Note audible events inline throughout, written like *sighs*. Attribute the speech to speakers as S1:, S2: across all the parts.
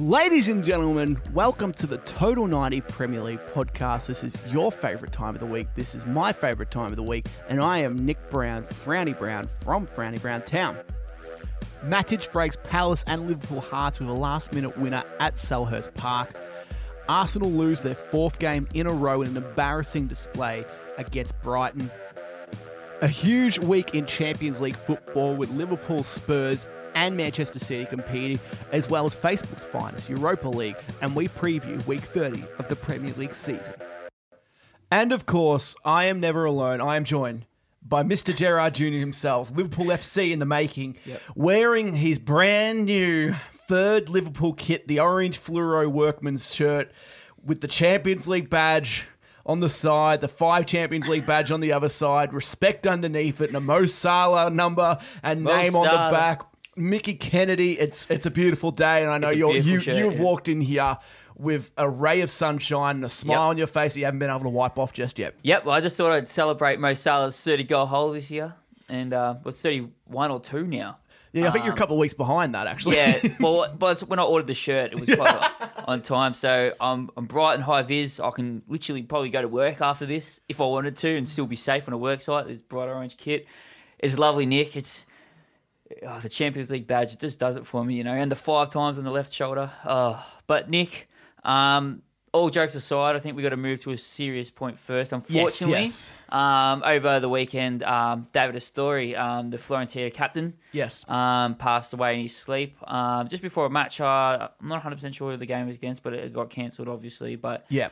S1: Ladies and gentlemen, welcome to the Total 90 Premier League podcast. This is your favourite time of the week. This is my favourite time of the week, and I am Nick Brown, Frowny Brown from Frowny Brown Town. Matic breaks Palace and Liverpool hearts with a last minute winner at Selhurst Park. Arsenal lose their fourth game in a row in an embarrassing display against Brighton. A huge week in Champions League football with Liverpool, Spurs, and Manchester City competing, as well as Facebook's finest Europa League, and we preview week 30 of the Premier League season. And of course, I am never alone. I am joined by Mr. Gerard Jr. himself, Liverpool FC in the making, wearing his brand new third Liverpool kit, the orange fluoro workman's shirt with the Champions League badge on the side, the five Champions League badge on the other side, respect underneath it, and a Mo Salah number and
S2: Mo
S1: name on the back. Mickey Kennedy, it's it's a beautiful day, and I know you're, you
S2: shirt,
S1: you've
S2: yeah.
S1: walked in here with a ray of sunshine and a smile
S2: Yep.
S1: on your face that you haven't been able to wipe off just yet.
S2: Yep, well, I just thought I'd celebrate Mo Salah's 30 goal hole this year. And uh, well, it's 31 or 2 now.
S1: Yeah, I think you're a couple of weeks behind that actually.
S2: Yeah, *laughs* well, but when I ordered the shirt, it was quite *laughs* on time. So I'm, I'm bright and high vis. I can literally probably go to work after this if I wanted to and still be safe on a work site. This bright orange kit. It's lovely, Nick. It's oh, the Champions League badge. It just does it for me, you know. And the five times on the left shoulder. Oh, but Nick, um, all jokes aside, I think we got to move to a serious point first. Unfortunately,
S1: yes.
S2: Um, over the weekend, um, David Astori, um, the Fiorentina captain,
S1: Yes.
S2: um, passed away in his sleep. Um, just before a match, uh, I'm not 100% sure who the game was against, but it got cancelled, obviously. But
S1: Yeah.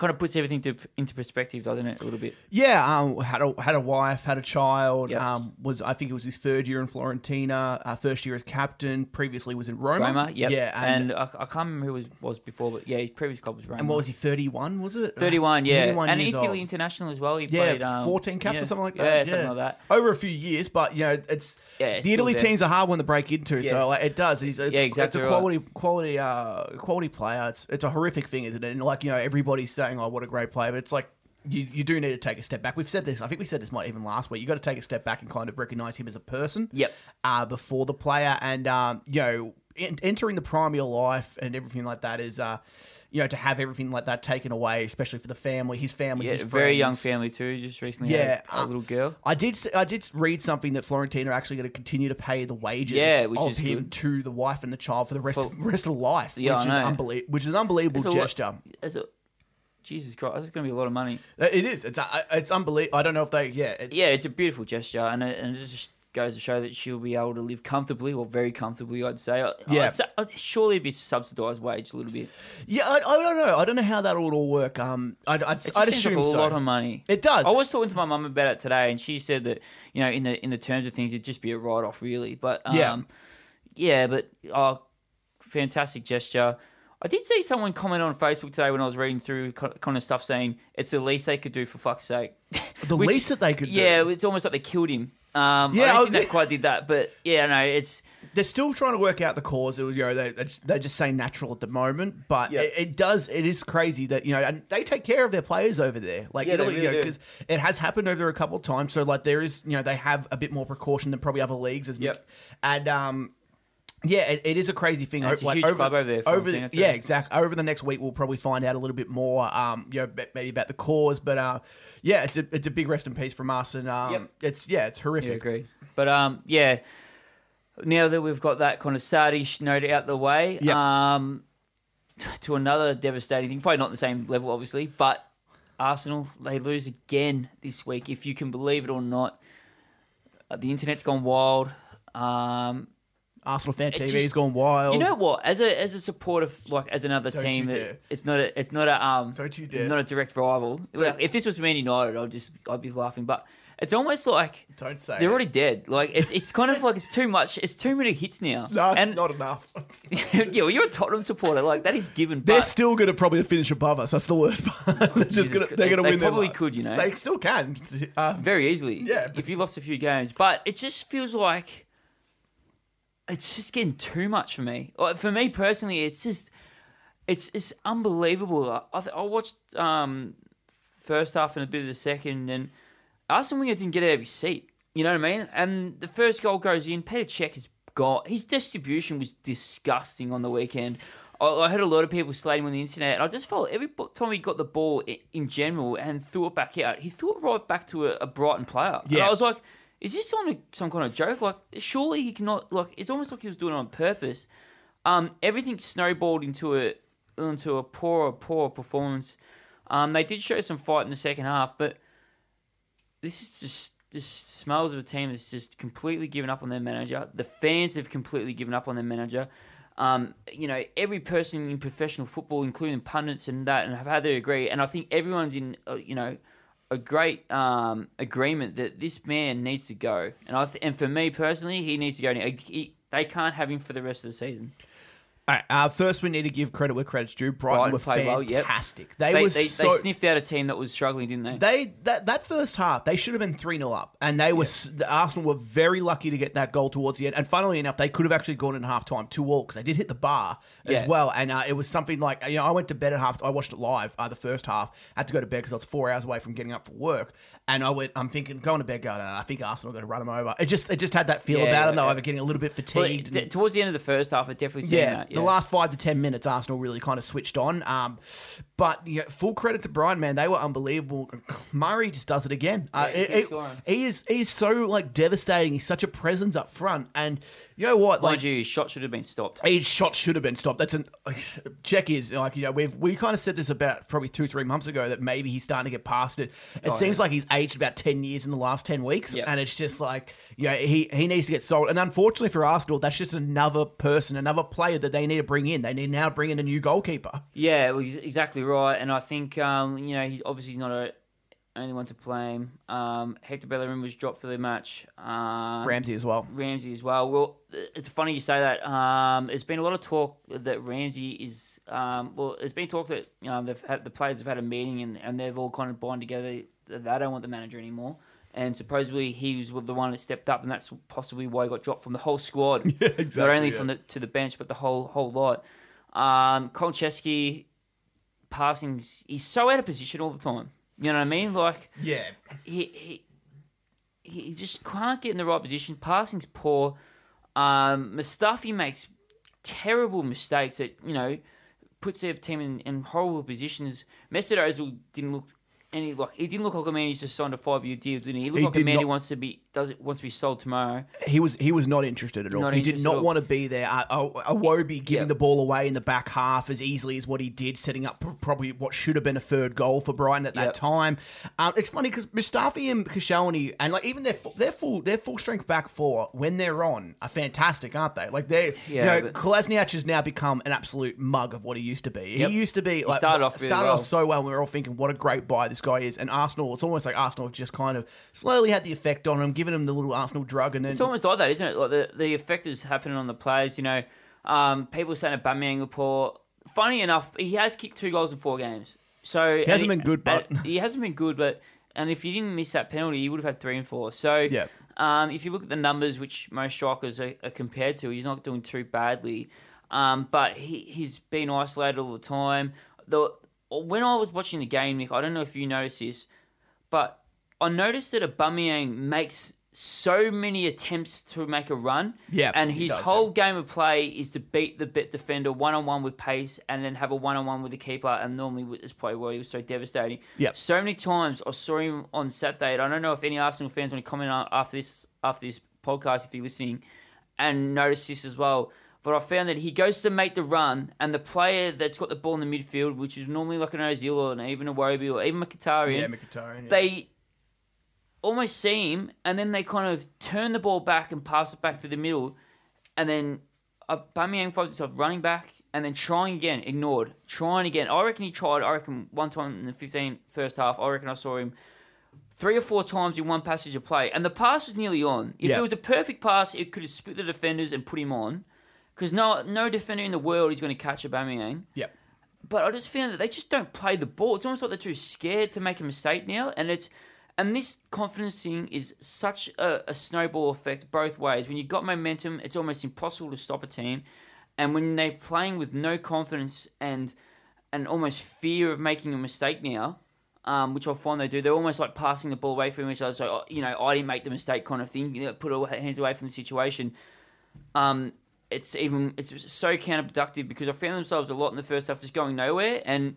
S2: Kind of puts everything to, into perspective, doesn't it, a little bit?
S1: Yeah, um, had a had a wife, had a child.
S2: Yep.
S1: Um, was I think it was his third year in Fiorentina, uh, first year as captain. Previously was in Roma.
S2: Roma, yep.
S1: Yeah, and,
S2: and, I, I can't remember who was was before, but yeah, his previous club was Roma.
S1: and what was he? Thirty one was it?
S2: 31, yeah.
S1: 31
S2: and Italy
S1: old.
S2: international as well. He
S1: Yeah,
S2: played um,
S1: 14 caps
S2: yeah,
S1: or something like that.
S2: Yeah, something like that.
S1: Over a few years, but you know, it's
S2: Yeah, it's
S1: the Italy teams are hard one to break into.
S2: Yeah.
S1: So like, it does. It's, it's,
S2: Yeah, exactly
S1: It's a
S2: right.
S1: quality, quality, uh, quality player. It's it's a horrific thing, isn't it? And like you know, everybody's saying, "Oh, what a great player," but it's like. You, you do need to take a step back. We've said this. I think we said this might even last week. You got to take a step back and kind of recognize him as a person.
S2: Yep.
S1: Uh, before the player, and um, you know, en- entering the prime of your life and everything like that is, uh, you know, to have everything like that taken away, especially for the family, his family,
S2: Yeah,
S1: his
S2: very young family too. Just recently
S1: Yeah,
S2: had a
S1: uh,
S2: little girl.
S1: I did. I did read something that Fiorentina are actually going to continue to pay the wages.
S2: Yeah, which
S1: of
S2: is
S1: him
S2: good.
S1: to the wife and the child for the rest
S2: For-
S1: of, rest of life.
S2: Yeah,
S1: which
S2: I
S1: is unbelievable. Which is an unbelievable
S2: It's
S1: gesture.
S2: a- Jesus Christ, that's going to be a lot of money.
S1: Uh, It is. It's. uh, It's unbelievable. I don't know if they. Yeah. It's,
S2: Yeah, it's a beautiful gesture, and it, and it just goes to show that she'll be able to live comfortably, or very comfortably, I'd say.
S1: Yeah.
S2: I'd say- I'd- surely it'd be subsidised wage a little bit.
S1: Yeah. I, I don't know. I don't know how that would all work. Um. I'd. I'd,
S2: It just
S1: I'd assume
S2: like a
S1: so.
S2: lot of money.
S1: It does.
S2: I was talking to my mum about it today, and she said that you know, in the in the terms of things, it'd just be a write off, really. But um,
S1: Yeah.
S2: yeah, but oh, fantastic gesture. I did see someone comment on Facebook today when I was reading through kind of stuff saying it's the least they could do for fuck's sake.
S1: The *laughs*
S2: Which-
S1: least that they could do.
S2: Yeah, it's almost like they killed him. Um,
S1: Yeah, I
S2: I don't
S1: was-
S2: think they quite did that, but yeah, no, it's
S1: they're still trying to work out the cause. It was, you know, they they just, say natural at the moment, but
S2: Yeah.
S1: it, it does. It is crazy that you know, and they take care of their players over there. Like
S2: Yeah, they
S1: Italy, you know,
S2: do.
S1: 'cause it has happened over a couple of times. So like there is, you know, they have a bit more precaution than probably other leagues. As
S2: Yep.
S1: Mick- and um. Yeah, it, it is a crazy thing.
S2: And it's a
S1: Like,
S2: huge club over there,
S1: Over the, yeah, exactly. Over the next week, we'll probably find out a little bit more. Um, you know, maybe about the cause, but uh, yeah, it's a it's a big rest in peace from us, and um,
S2: Yep.
S1: it's yeah, it's
S2: yeah,
S1: horrific.
S2: agreed. But um, yeah, now that we've got that kind of sadish note out the way,
S1: Yep.
S2: um, *sighs* to another devastating thing, probably not the same level, obviously, but Arsenal they lose again this week. If you can believe it or not, Uh, the internet's gone wild. Um,
S1: Arsenal fan TV's
S2: just-
S1: gone wild.
S2: You know what? As a as a supporter, of, like as another
S1: Don't
S2: team, it's not a it's not a um
S1: Don't you dare.
S2: not a direct rival. Like, if this was Man United, I'd just I'd be laughing. But it's almost like
S1: Don't say.
S2: they're
S1: it.
S2: already dead. Like it's it's kind of like it's too much. It's too many hits now.
S1: No, it's
S2: and
S1: not enough. *laughs*
S2: yeah, well, you're a Tottenham supporter. Like that is given.
S1: They're
S2: But
S1: still going to probably finish above us. That's the worst part. *laughs* they're just gonna, they're going to
S2: They
S1: win. their
S2: probably could, you know.
S1: They still can. Uh,
S2: very easily.
S1: Yeah, but-
S2: If you lost a few games, but it just feels like it's just getting too much for me. Like, For me personally, it's just it's it's unbelievable. I, I, th- I watched um, first half and a bit of the second, and Arsene Wenger didn't get out of his seat. You know what I mean? And the first goal goes in. Peter Cech has got his distribution was disgusting on the weekend. I, I heard a lot of people slating on the internet, and I just felt every time he got the ball i- in general and threw it back out, he threw it right back to a, a Brighton player. And
S1: Yeah.
S2: I was like, is this on a, some kind of joke? Like, surely he cannot. Like, it's almost like he was doing it on purpose. Um, everything snowballed into a into a poorer, poorer performance. Um, they did show some fight in the second half, but this is just just smells of a team that's just completely given up on their manager. The fans have completely given up on their manager. Um, you know, every person in professional football, including pundits and that, and have had to agree. And I think everyone's in, uh, you know, a great um, agreement that this man needs to go. And I th- and for me personally, he needs to go. He, he- they can't have him for the rest of the season.
S1: All right, uh, first, we need to give credit where credit's due. Brighton,
S2: Brighton
S1: were
S2: played well, yep.
S1: fantastic. They,
S2: They,
S1: were
S2: they,
S1: so,
S2: they sniffed out a team that was struggling, didn't they?
S1: They that that first half they should have been three 0 up, and they were s the Arsenal were very lucky to get that goal towards the end. And funnily enough, they could have actually gone in half time two all because they did hit the bar as well. And uh, it was something like you know I went to bed at half. I watched it live uh, the first half. I had to go to bed because I was four hours away from getting up for work. And I went. I'm thinking going to bed. Going, uh, I think Arsenal are going to run them over. It just it just had that feel
S2: Yeah,
S1: about them. They
S2: yeah.
S1: were either getting a little bit
S2: Well,
S1: fatigued.
S2: t-
S1: and-
S2: towards the end of the first half, it definitely seemed
S1: yeah,
S2: that.
S1: The last five to ten minutes, Arsenal really kind of switched on. Um, but you know, full credit to Brighton, man, they were unbelievable. Murray just does it again. Uh,
S2: he
S1: it- it- he is he's so like devastating. He's such a presence up front, and you know what?
S2: Mind
S1: Like
S2: you, his shot should have been stopped.
S1: his shot should have been stopped. That's an Cech is like you know we've we kind of said this about probably two three months ago that maybe he's starting to get past it. It
S2: Oh,
S1: seems
S2: yeah.
S1: like he's aged about ten years in the last ten weeks,
S2: Yep.
S1: and it's just like yeah he he needs to get sold. And unfortunately for Arsenal, that's just another person, another player that they need to bring in. They need now to bring in a new goalkeeper.
S2: Yeah, well, he's exactly right. And I think um, you know he's obviously he's not a only one to blame. Um, Hector Bellerin was dropped for the match. Um,
S1: Ramsey as well.
S2: Ramsey as well. Well, it's funny you say that. Um, there's been a lot of talk that Ramsey is. Um, well, there's been talk that um, they've had the players have had a meeting and, and they've all kind of bonded together that they don't want the manager anymore. And supposedly he was the one that stepped up, and that's possibly why he got dropped from the whole squad. *laughs*
S1: yeah, exactly,
S2: Not only
S1: yeah.
S2: from the to the bench, but the whole whole lot. Um, Kolcheski passing, he's so out of position all the time. You know what I mean? Like
S1: Yeah,
S2: he he he just can't get in the right position. Passing's poor. Um, Mustafi makes terrible mistakes that you know puts their team in, in horrible positions. Mesut Ozil didn't look any like he didn't look like a man who's just signed a five year deal, didn't he? He looked
S1: He
S2: like a man
S1: not-
S2: who wants to be does it wants to be sold tomorrow.
S1: he was he was not interested at all.
S2: Not
S1: he did not want to be there. Uh, uh, Iwobi giving
S2: Yeah.
S1: the ball away in the back half as easily as what he did, setting up probably what should have been a third goal for Brighton at that
S2: Yep.
S1: time. Um, it's funny because Mustafi and Koscielny and like even their their full their full strength back four when they're on are fantastic, aren't they? Like they,
S2: Yeah,
S1: you know, Kolasinac has now become an absolute mug of what he used to be.
S2: Yep.
S1: He used to be like
S2: started off really
S1: started
S2: well.
S1: off so well. and We were all thinking what a great buy this guy is, and Arsenal. It's almost like Arsenal have just kind of slowly had the effect on him, giving him the little Arsenal drug, and then
S2: It's almost like that, isn't it? Like the, the effect is happening on the players. You know, um, people saying Aubameyang are poor. Funny enough, he has kicked two goals in four games. So he
S1: hasn't been good, but-
S2: he hasn't been good. But and if you didn't miss that penalty, you would have had three and four. So
S1: Yeah.
S2: um, if you look at the numbers, which most strikers are, are compared to, he's not doing too badly. Um, but he he's been isolated all the time. The when I was watching the game, Nick, I don't know if you noticed this, but I noticed that Aubameyang makes so many attempts to make a run.
S1: Yeah,
S2: and his
S1: does,
S2: whole game of play is to beat the bit defender one on one with pace, and then have a one on one with the keeper. And normally is probably why he was so devastating.
S1: Yep.
S2: So many times I saw him on Saturday, and I don't know if any Arsenal fans want to comment on after this after this podcast if you're listening, and notice this as well. But I found that he goes to make the run, and the player that's got the ball in the midfield, which is normally like an Ozil or even a Wobi or even
S1: Mkhitaryan, yeah.
S2: they almost see him, and then they kind of turn the ball back and pass it back through the middle, and then uh, Aubameyang finds himself running back and then trying again, ignored, trying again. I reckon he tried. I reckon one time in the 15 first half, I reckon I saw him three or four times in one passage of play, and the pass was nearly on. If
S1: Yeah.
S2: it was a perfect pass, it could have split the defenders and put him on, because no no defender in the world is going to catch Aubameyang.
S1: Yep.
S2: But I just found that they just don't play the ball. It's almost like they're too scared to make a mistake now, and it's and this confidence thing is such a, a snowball effect both ways. When you've got momentum, it's almost impossible to stop a team, and when they're playing with no confidence and and almost fear of making a mistake now, um, which I find they do, they're almost like passing the ball away from each other. So oh, you know, I didn't make the mistake kind of thing. You know, put our hands away from the situation. um, it's even it's so counterproductive because I found themselves a lot in the first half just going nowhere and.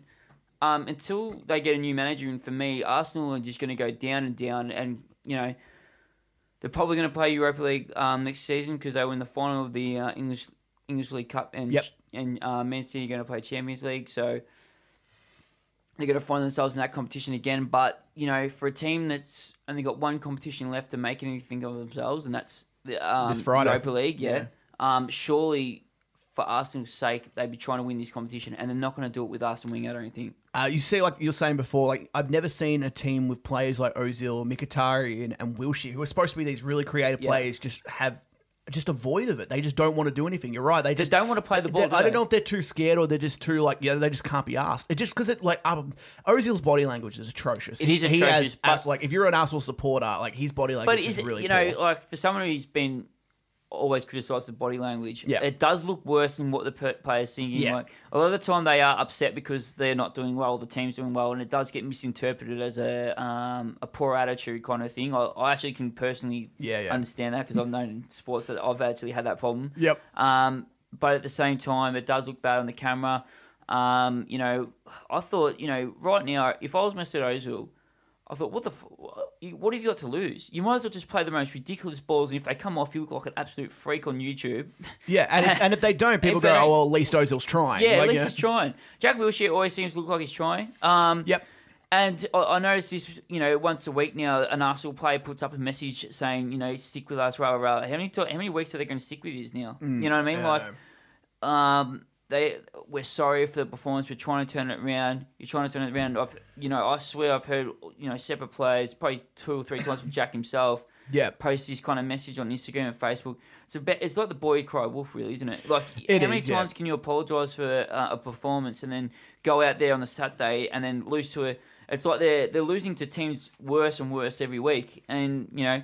S2: Um, until they get a new manager, and for me, Arsenal are just going to go down and down, and you know, they're probably going to play Europa League um, next season because they were in the final of the uh, English English League Cup, and
S1: Yep.
S2: and uh, Man City are going to play Champions League, so they're going to find themselves in that competition again. But you know, for a team that's only got one competition left to make anything of themselves, and that's the um,
S1: This Friday.
S2: Europa League, yeah.
S1: Yeah.
S2: Um, surely. For Arsenal's sake, they'd be trying to win this competition, and they're not going to do it with and wing. I don't think.
S1: Uh, you see, like you were saying before, like I've never seen a team with players like Ozil, Mkhitaryan, and, and Wilshere, who are supposed to be these really creative
S2: Yeah.
S1: players, just have just a void of it. They just don't want to do anything. You're right. They
S2: They
S1: just
S2: don't want to play the ball. Do
S1: I don't know if they're too scared or they're just too like yeah they just can't be asked. It just because it like um, Ozil's body language is atrocious.
S2: It is
S1: He- he
S2: atrocious,
S1: has
S2: but-
S1: like if you're an Arsenal supporter, like his body language
S2: But
S1: is,
S2: is
S1: really
S2: you know,
S1: poor.
S2: like for someone who's been always criticise the body language,
S1: Yeah.
S2: it does look worse than what the per- player's thinking.
S1: Yeah.
S2: Like a lot of the time, they are upset because they're not doing well, the team's doing well, and it does get misinterpreted as a um, a poor attitude kind of thing. I, I actually can personally
S1: Yeah, yeah.
S2: understand that because I've known in sports that I've actually had that problem.
S1: Yep.
S2: Um, but at the same time, it does look bad on the camera. Um, you know, I thought, you know, right now, if I was Mesut Ozil, I thought, what the, f- what have you got to lose? You might as well just play the most ridiculous balls, and if they come off, you look like an absolute freak on YouTube.
S1: yeah, and if, and if they don't, *laughs* people
S2: they
S1: go,
S2: don't-
S1: oh well, at least Ozil's trying.
S2: Yeah,
S1: Like,
S2: at least
S1: yeah.
S2: he's trying. Jack Wilshere always seems to look like he's trying. Um,
S1: Yep.
S2: And I, I noticed this, you know, once a week now, an Arsenal player puts up a message saying, you know, stick with us, rah, rah, rah. How many, how many weeks are they going to stick with you now? you know what I mean?
S1: Mm, Yeah,
S2: like, um, they we're sorry for the performance. We're trying to turn it around. You're trying to turn it around. I've, you know, I swear I've heard you know separate players, probably two or three times from Jack himself. *laughs*
S1: Yeah.
S2: post this kind of message on Instagram and Facebook. It's a bit, it's like the boy cried wolf, really, isn't it? Like,
S1: It
S2: how many
S1: is, yeah.
S2: times can you apologise for uh, a performance and then go out there on the Saturday and then lose to a? It's like they're they're losing to teams worse and worse every week, and you know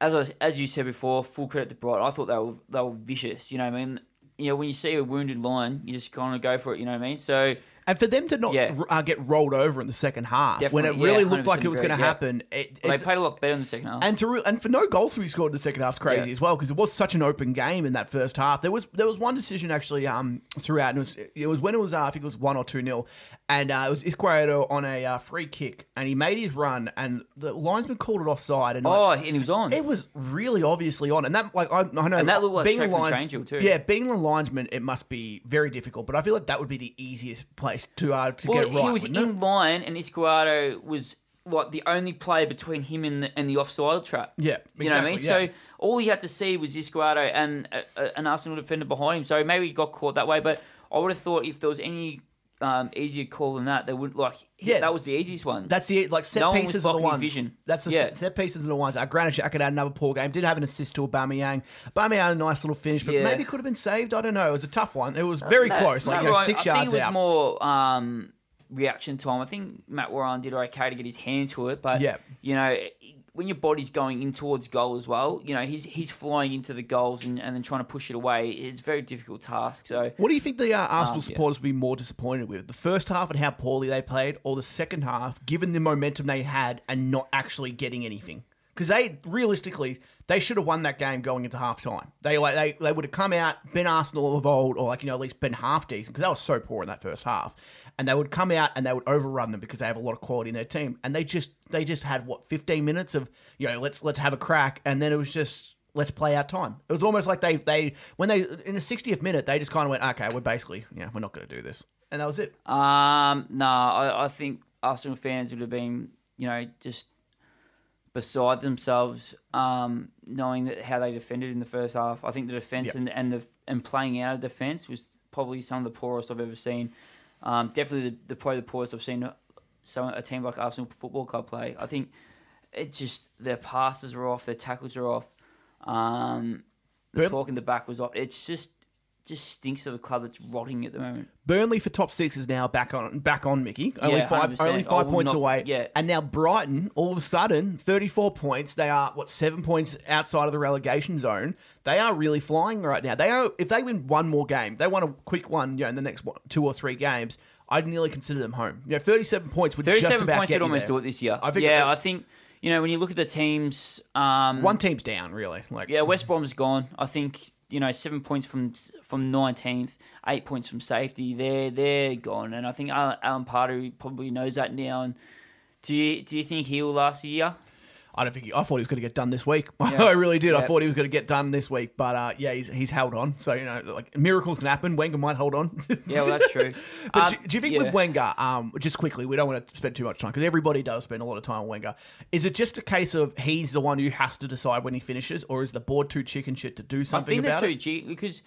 S2: as I, as you said before, full credit to Brighton. I thought they were they were vicious. You know what I mean? You know when you see a wounded lion, you just kind of go for it. You know what I mean? So
S1: And for them to not
S2: Yeah.
S1: uh, get rolled over in the second half when it
S2: Definitely,
S1: really
S2: yeah,
S1: looked like it was
S2: 100%
S1: going to
S2: agree, yeah.
S1: happen, it,
S2: they
S1: it's,
S2: played a lot better in the second half.
S1: and to re- and for no goals to be scored in the second half is crazy
S2: Yeah.
S1: as well because it was such an open game in that first half. There was there was one decision actually um throughout and it was it was when it was uh, I think it was one or two nil, and uh, it was Izquierdo on a uh, free kick and he made his run and the linesman called it offside and like,
S2: oh, and he was on.
S1: it was really obviously on, and that like I, I know,
S2: And that looked like straight
S1: a
S2: from too.
S1: Yeah, being a linesman, it must be very difficult, but I feel like that would be the easiest place to uh, to
S2: well,
S1: get right.
S2: he was
S1: wouldn't it?
S2: in line, and Izquierdo was like the only player between him and the, and the offside trap.
S1: Yeah,
S2: you know what I mean.
S1: yeah.
S2: So all he had to see was Izquierdo and a, a, an Arsenal defender behind him. So maybe he got caught that way. But I would have thought if there was any um, easier call than that, they would like.
S1: Yeah.
S2: That was the easiest one.
S1: That's the like set
S2: No one
S1: pieces are the ones.
S2: vision.
S1: That's the
S2: Yeah.
S1: set, set pieces are the ones. Uh, Granit Xhaka had another poor game. Did have an assist to Aubameyang. Aubameyang, a nice little finish, but
S2: Yeah.
S1: maybe could have been saved. I don't know. It was a tough one. It was very
S2: Matt-
S1: close, like
S2: Matt
S1: you know, six
S2: I
S1: yards
S2: think it was
S1: out.
S2: more um, reaction time. I think Mat Ryan did okay to get his hand to it, but
S1: Yeah.
S2: you know, when your body's going in towards goal as well, you know, he's he's flying into the goals and, and then trying to push it away. It's a very difficult task. So
S1: What do you think the uh, Arsenal
S2: Um, yeah.
S1: supporters would be more disappointed with? The first half and how poorly they played, or the second half, given the momentum they had and not actually getting anything? Because they realistically, they should have won that game going into half time. They like they, they would have come out, been Arsenal of old, or like you know at least been half decent because they were so poor in that first half, and they would come out and they would overrun them because they have a lot of quality in their team, and they just they just had what fifteen minutes of you know let's let's have a crack, and then it was just let's play our time. It was almost like they they when they in the 60th minute they just kind of went okay we're basically yeah we're not going to do this and that was it.
S2: Um, no, I, I think Arsenal fans would have been, you know, just beside themselves, um, knowing that how they defended in the first half. I think the defense
S1: Yep.
S2: and and the and playing out of defense was probably some of the poorest I've ever seen. Um, definitely the, the probably the poorest I've seen some a team like Arsenal Football Club play. I think it just their passes are off, their tackles are off, um, the talk in the back was off. It's just just stinks of a club that's rotting at the moment.
S1: Burnley for top six is now back on back on Mickey. Only
S2: Yeah,
S1: five
S2: 100%.
S1: only five points
S2: not-
S1: away.
S2: yeah.
S1: And now Brighton, all of a sudden, thirty four points. They are what seven points outside of the relegation zone. They are really flying right now. They are if they win one more game, they won a quick one, you know, in the next what, two or three games. I'd nearly consider them home. You know, thirty seven points would just
S2: Thirty-seven
S1: about
S2: points would almost
S1: there.
S2: do it this year.
S1: I think
S2: yeah, I think you know, when you look at the teams, um,
S1: One team's down, really. Like,
S2: yeah, West Brom's gone. I think you know seven points from from nineteenth, eight points from safety. They're they're gone, and I think Alan, Alan Pardew probably knows that now. And do you do you think he will last a year?
S1: I don't think he, I thought he was going to get done this week. *laughs*
S2: Yeah.
S1: I really did. I thought he was going to get done this week, but uh, yeah, he's, he's held on. So you know, like miracles can happen. Wenger might hold on. *laughs*
S2: Yeah, well, that's true.
S1: But
S2: Um,
S1: do, do you think
S2: yeah.
S1: with Wenger, um, just quickly, we don't want to spend too much time because everybody does spend a lot of time on Wenger. Is it just a case of he's the one who has to decide when he finishes, or is the board too chicken shit to do
S2: I
S1: something
S2: think they're too cheap because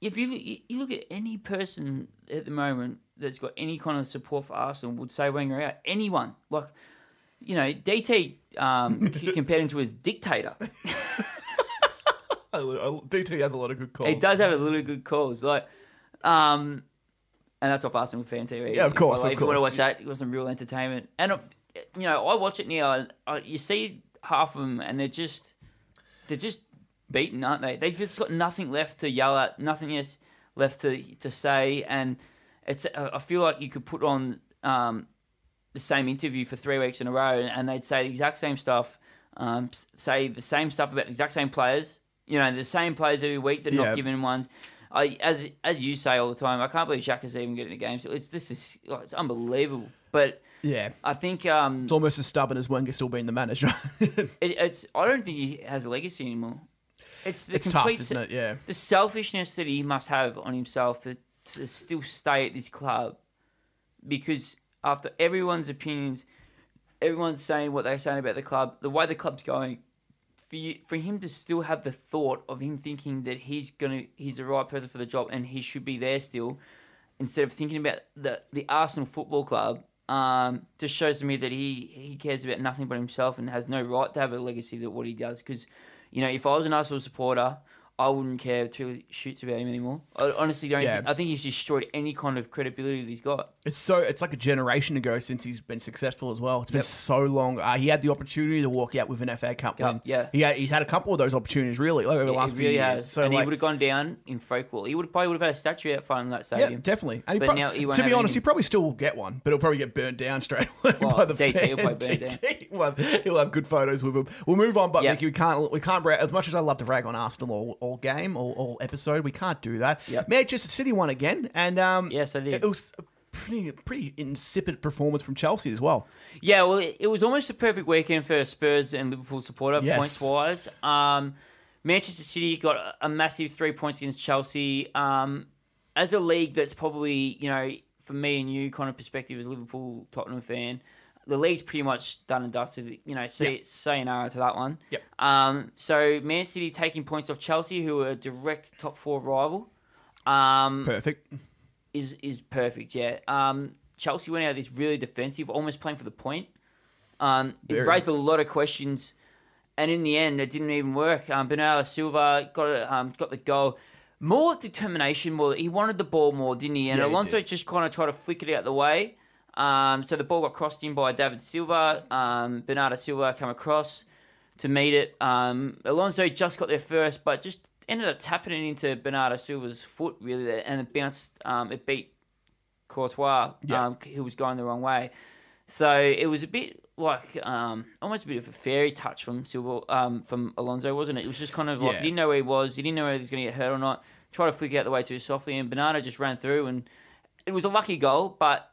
S2: if you you you look at any person at the moment that's got any kind of support for Arsenal would say Wenger out. Anyone like you know DT um, *laughs* compared him to his dictator.
S1: DT has a lot of good calls.
S2: He does have a little good calls, like, um, and that's off Arsenal fan TV.
S1: Yeah, of course,
S2: Like,
S1: of
S2: if you want to watch that, it was some real entertainment. And uh, you know, I watch it now. And, uh, you see half of them, and they're just they're just beaten, aren't they? They've just got nothing left to yell at, nothing else left to to say, and it's. uh, I feel like you could put on um, the same interview for three weeks in a row, and they'd say the exact same stuff, um, say the same stuff about the exact same players. You know, the same players every week. They're
S1: Yeah.
S2: not giving ones. I, as as you say all the time, I can't believe Xhaka's even getting a game. So it's this is oh, it's unbelievable. But
S1: Yeah,
S2: I think um,
S1: it's almost as stubborn as Wenger still being the manager. *laughs*
S2: it, it's. I don't think he has a legacy anymore. It's the
S1: it's tough,
S2: complete
S1: isn't it? Yeah.
S2: the selfishness that he must have on himself to, to still stay at this club because after everyone's opinions, everyone's saying what they're saying about the club, the way the club's going, for you, for him to still have the thought of him thinking that he's gonna he's the right person for the job and he should be there still, instead of thinking about the the Arsenal Football Club, um, just shows to me that he he cares about nothing but himself and has no right to have a legacy that what he does. Because, you know, if I was an Arsenal supporter. I wouldn't care two shoots about him anymore. I honestly don't.
S1: Yeah.
S2: Think, I think he's destroyed any kind of credibility that he's got.
S1: It's so it's like a generation ago since he's been successful as well. It's been
S2: Yep.
S1: so long. Uh, he had the opportunity to walk out with an FA Cup
S2: Yeah,
S1: win.
S2: yeah.
S1: he had, he's had a couple of those opportunities really like, over the
S2: Yeah,
S1: last
S2: he
S1: few
S2: really
S1: years.
S2: has.
S1: So
S2: and he would have gone down in folklore. He would probably would have had a statue out front of that stadium.
S1: yeah, definitely. And he
S2: But
S1: prob-
S2: now he won't
S1: to be honest,
S2: anything.
S1: he probably still will get one, but he'll probably get burnt down straight *laughs* away
S2: Well,
S1: by the
S2: DT will probably
S1: fans.
S2: burn
S1: DT *laughs* have, he'll have good photos with him. We'll move on, but
S2: Yeah.
S1: Mickey, we can't we can't as much as I love to rag on Arsenal all, all game all, all episode. We can't do that.
S2: Yep.
S1: Manchester City won again, and um,
S2: Yes, I did.
S1: It was a pretty pretty insipid performance from Chelsea as well.
S2: Yeah, well, it, it was almost a perfect weekend for Spurs and Liverpool supporter
S1: Yes.
S2: points wise. Um, Manchester City got a- a massive three points against Chelsea. Um, as a league that's probably you know for me and you kind of perspective as a Liverpool Tottenham fan. The league's pretty much done and dusted. You know, say sayonara to that one.
S1: Yep.
S2: Um, so Man City taking points off Chelsea, who are a direct top four rival. Um,
S1: Perfect.
S2: is is perfect. Yeah. Um, Chelsea went out of this really defensive, almost playing for the point. Um, it
S1: Very.
S2: raised a lot of questions, and in the end, it didn't even work. Um, Bernardo Silva got um, got the goal. More determination, more he wanted the ball more, didn't he? And
S1: Yeah, he
S2: Alonso
S1: did.
S2: just kind of tried to flick it out the way. Um, so the ball got crossed in by David Silva. Um, Bernardo Silva came across to meet it. Um, Alonso just got there first, but just ended up tapping it into Bernardo Silva's foot really, and it bounced. Um, it beat Courtois,
S1: Yeah.
S2: um, who was going the wrong way. So it was a bit like um, almost a bit of a fairy touch from Silva, um, from Alonso, wasn't it? It was just kind of like
S1: Yeah.
S2: he didn't know where he was, he didn't know whether he was going to get hurt or not. Tried to flick it out the way too softly, and Bernardo just ran through, and it was a lucky goal, but.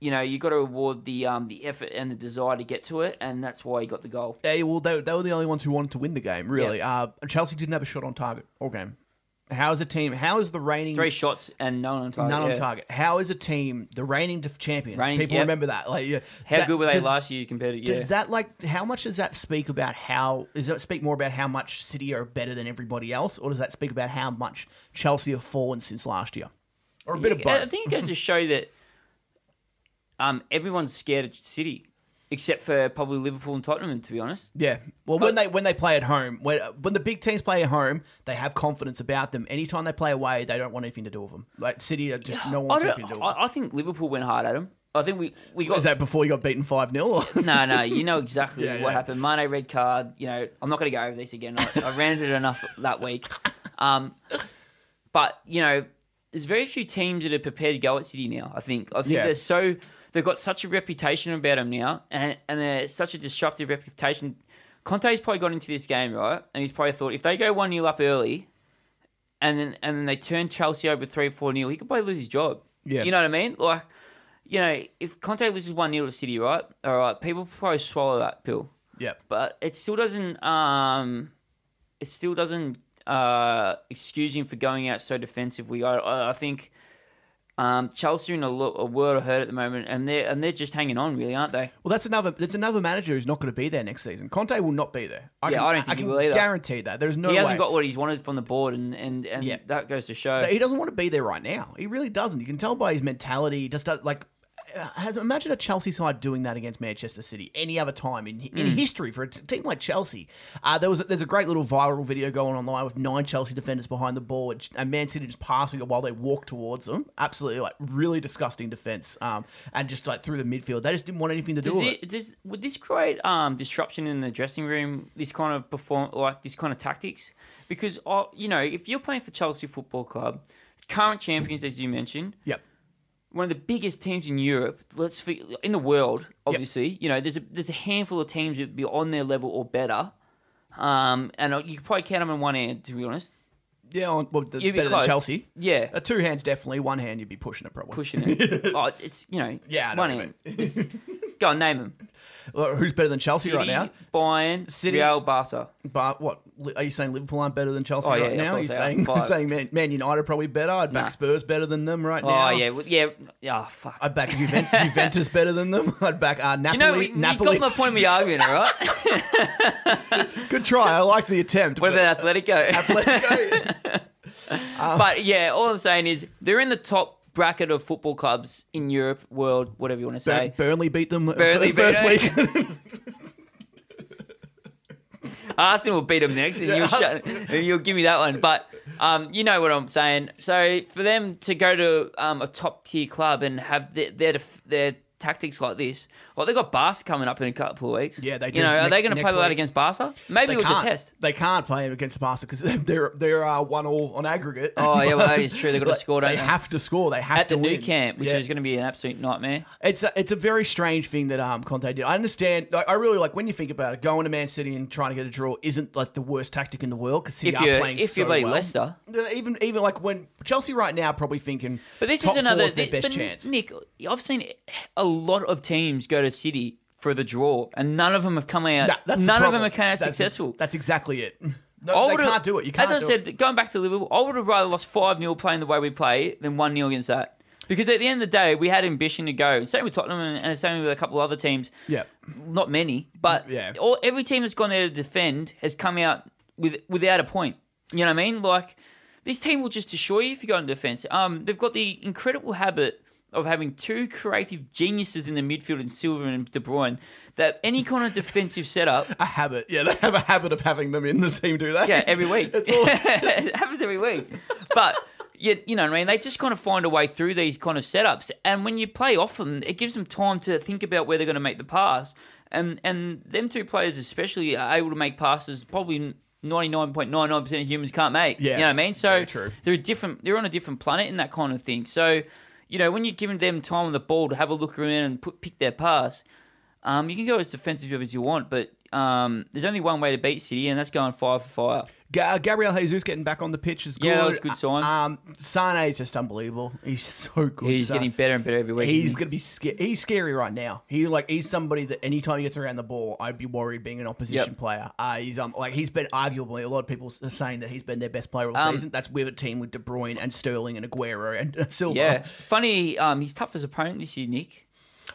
S2: You know, you got to reward the um, the effort and the desire to get to it, and that's why he got the goal.
S1: Yeah, well, they, they were the only ones who wanted to win the game, really. Uh, Chelsea didn't have a shot on target all game. How is a team? How is the reigning
S2: Three shots and none on target.
S1: none on target? How is a team the reigning champions?
S2: Reigning-
S1: People
S2: yep.
S1: remember that. Like, yeah,
S2: How
S1: that-
S2: good were they
S1: does-
S2: last year compared to yeah?
S1: Does that like how much does that speak about how does that speak more about how much City are better than everybody else, or does that speak about how much Chelsea have fallen since last year, or a bit of
S2: Yeah, I think it goes to show that um, everyone's scared of City, except for probably Liverpool and Tottenham. To be honest,
S1: Yeah. Well, when they when they play at home, when when the big teams play at home, they have confidence about them. Anytime they play away, they don't want anything to do with them. Like City, are just no one wants anything to do with them.
S2: I, I think Liverpool went hard at them. I think we we got
S1: Is that before you got beaten five 0 *laughs*
S2: no, no. You know exactly
S1: Yeah,
S2: what
S1: yeah.
S2: happened. Mane red card. You know, I'm not going to go over this again. I, I ranted enough that week. Um, but you know, there's very few teams that are prepared to go at City now. I think. I think
S1: Yeah.
S2: they're so they've got such a reputation about them now, and and they're such a disruptive reputation. Conte's probably got into this game right, and he's probably thought if they go one 0 up early, and then and then they turn Chelsea over three four 0 he could probably lose his job.
S1: Yeah.
S2: you know what I mean. Like, you know, if Conte loses one 0 to City, right? All right, people probably swallow that pill
S1: Yep.
S2: but it still doesn't um it still doesn't uh excuse him for going out so defensively i i, I think um chelsea in a, lo- a world of hurt at the moment and they're and they're just hanging on really aren't they
S1: Well, that's another. That's another manager who's not going to be there next season. Conte will not be there. I
S2: Yeah,
S1: can,
S2: I don't think
S1: I
S2: he will either.
S1: Guarantee that. There's no
S2: he hasn't got what he's wanted from the board and and, and
S1: Yeah.
S2: that goes to show
S1: He doesn't want to be there right now. He really doesn't. You can tell by his mentality. Just like has imagine a Chelsea side doing that against Manchester City any other time in in
S2: Mm.
S1: history for a t- team like Chelsea. Uh, there was a, there's a great little viral video going online with nine Chelsea defenders behind the ball and, and Man City just passing it while they walk towards them. Absolutely like really disgusting defense. Um, and just like through the midfield, they just didn't want anything to do
S2: Does
S1: with
S2: it,
S1: it.
S2: does, would this create um, disruption in the dressing room? This kind of perform like this kind of tactics, because uh, you know if you're playing for Chelsea Football Club, current champions as you mentioned,
S1: Yep.
S2: One of the biggest teams in Europe. Let's in the world, obviously. You know, there's a there's a handful of teams that be on their level or better. Um, and uh, you could probably count them in one hand, to be honest.
S1: Yeah, on, well, the,
S2: You'd be
S1: better
S2: close.
S1: than Chelsea.
S2: Yeah,
S1: Uh, two hands definitely. One hand you'd be pushing it probably.
S2: pushing it. *laughs* oh, it's you know,
S1: Yeah, I know
S2: one hand. Go on, name them.
S1: Who's better than Chelsea
S2: City,
S1: right now?
S2: Bayern,
S1: City-
S2: Real, Barca.
S1: But what are you saying? Liverpool aren't better than Chelsea
S2: Oh,
S1: right
S2: yeah,
S1: now? You're
S2: they are.
S1: saying *laughs* Man, Man United probably better. I'd back
S2: Nah.
S1: Spurs better than them right now.
S2: Oh yeah, well, yeah. Oh fuck.
S1: I'd back *laughs* Juventus, Juventus better than them. *laughs* I'd back uh, Napoli.
S2: You know, you
S1: Napoli.
S2: got my point of the argument, all right?
S1: Good try. I like the attempt.
S2: what about Atletico?
S1: Atletico?
S2: but yeah, all I'm saying is they're in the top bracket of football clubs in Europe, world, whatever you want to say.
S1: Bur- Burnley beat them
S2: Burnley
S1: first
S2: beat
S1: week. *laughs*
S2: Arsenal will beat them next, and
S1: Yeah,
S2: you'll shut, and you'll give me that one. But um, you know what I'm saying. So for them to go to um, a top tier club and have their their, def- their tactics like this, well, they got Barca coming up in a couple of weeks.
S1: Yeah, they do.
S2: You
S1: do.
S2: know, are they going to
S1: next
S2: play that against Barca? Maybe
S1: They
S2: it was a test.
S1: They can't play him against Barca because they're they're uh, one all on aggregate.
S2: Oh yeah, well that *laughs* is true. They've got to score. Don't
S1: They
S2: they?
S1: have to score. They have
S2: at
S1: to
S2: the
S1: Nou
S2: Camp, which
S1: Yeah.
S2: is going to be an absolute nightmare.
S1: It's a, it's a very strange thing that um Conte did. I understand. Like, I really like when you think about it. Going to Man City and trying to get a draw isn't like the worst tactic in the world because City
S2: If
S1: are
S2: you're
S1: playing
S2: if
S1: so
S2: you're bloody
S1: well.
S2: Leicester,
S1: Even even like when Chelsea right now probably thinking.
S2: But this
S1: top
S2: is another
S1: four's their
S2: thi-
S1: best
S2: but
S1: chance.
S2: Nick, I've seen a lot of teams go to City for the draw, and none of them have come out.
S1: Nah, that's the
S2: none of them have come out
S1: That's-
S2: successful.
S1: That's exactly it. No,
S2: I
S1: they can't do it. You can't.
S2: As I said,
S1: it.
S2: going back to Liverpool, I would have rather lost five 0 playing the way we play than one 0 against that. Because at the end of the day, we had ambition to go. Same with Tottenham and, and same with a couple of other teams.
S1: yeah,
S2: Not many, but
S1: Yeah.
S2: all, every team that's gone there to defend has come out with without a point. You know what I mean? Like this team will just destroy you if you go in defense. Um, they've got the incredible habit of having two creative geniuses in the midfield in Silva and De Bruyne. That any kind of defensive setup, *laughs*
S1: a habit. Yeah, they have a habit of having them in the team do that.
S2: yeah, every week. *laughs*
S1: All- *laughs*
S2: it happens every week. But yeah, you know what I mean. They just kind of find a way through these kind of setups, and when you play off them, it gives them time to think about where they're going to make the pass. And and them two players especially are able to make passes probably. 99.99% of humans can't make.
S1: Yeah,
S2: You know what I mean? So
S1: true.
S2: they're a different they're on a different planet in that kind of thing. So, you know, when you're giving them time on the ball to have a look around and put, pick their pass, um, you can go as defensive as you want, but um, there's only one way to beat City, and that's going fire for fire.
S1: Ga- Gabriel Jesus getting back on the pitch is good.
S2: Yeah, that was a good sign.
S1: Um, Sane is just unbelievable. He's so good.
S2: He's
S1: Sane.
S2: getting better and better every week.
S1: He's gonna be sca- he's scary right now. He like he's somebody that anytime he gets around the ball, I'd be worried being an opposition
S2: Yep.
S1: player. Uh, he's um like he's been arguably a lot of people are saying that he's been their best player all
S2: Um,
S1: season. That's with a team with De Bruyne and Sterling and Aguero and uh. *laughs* Silva.
S2: yeah, funny. Um, he's tough as opponent this year, Nick.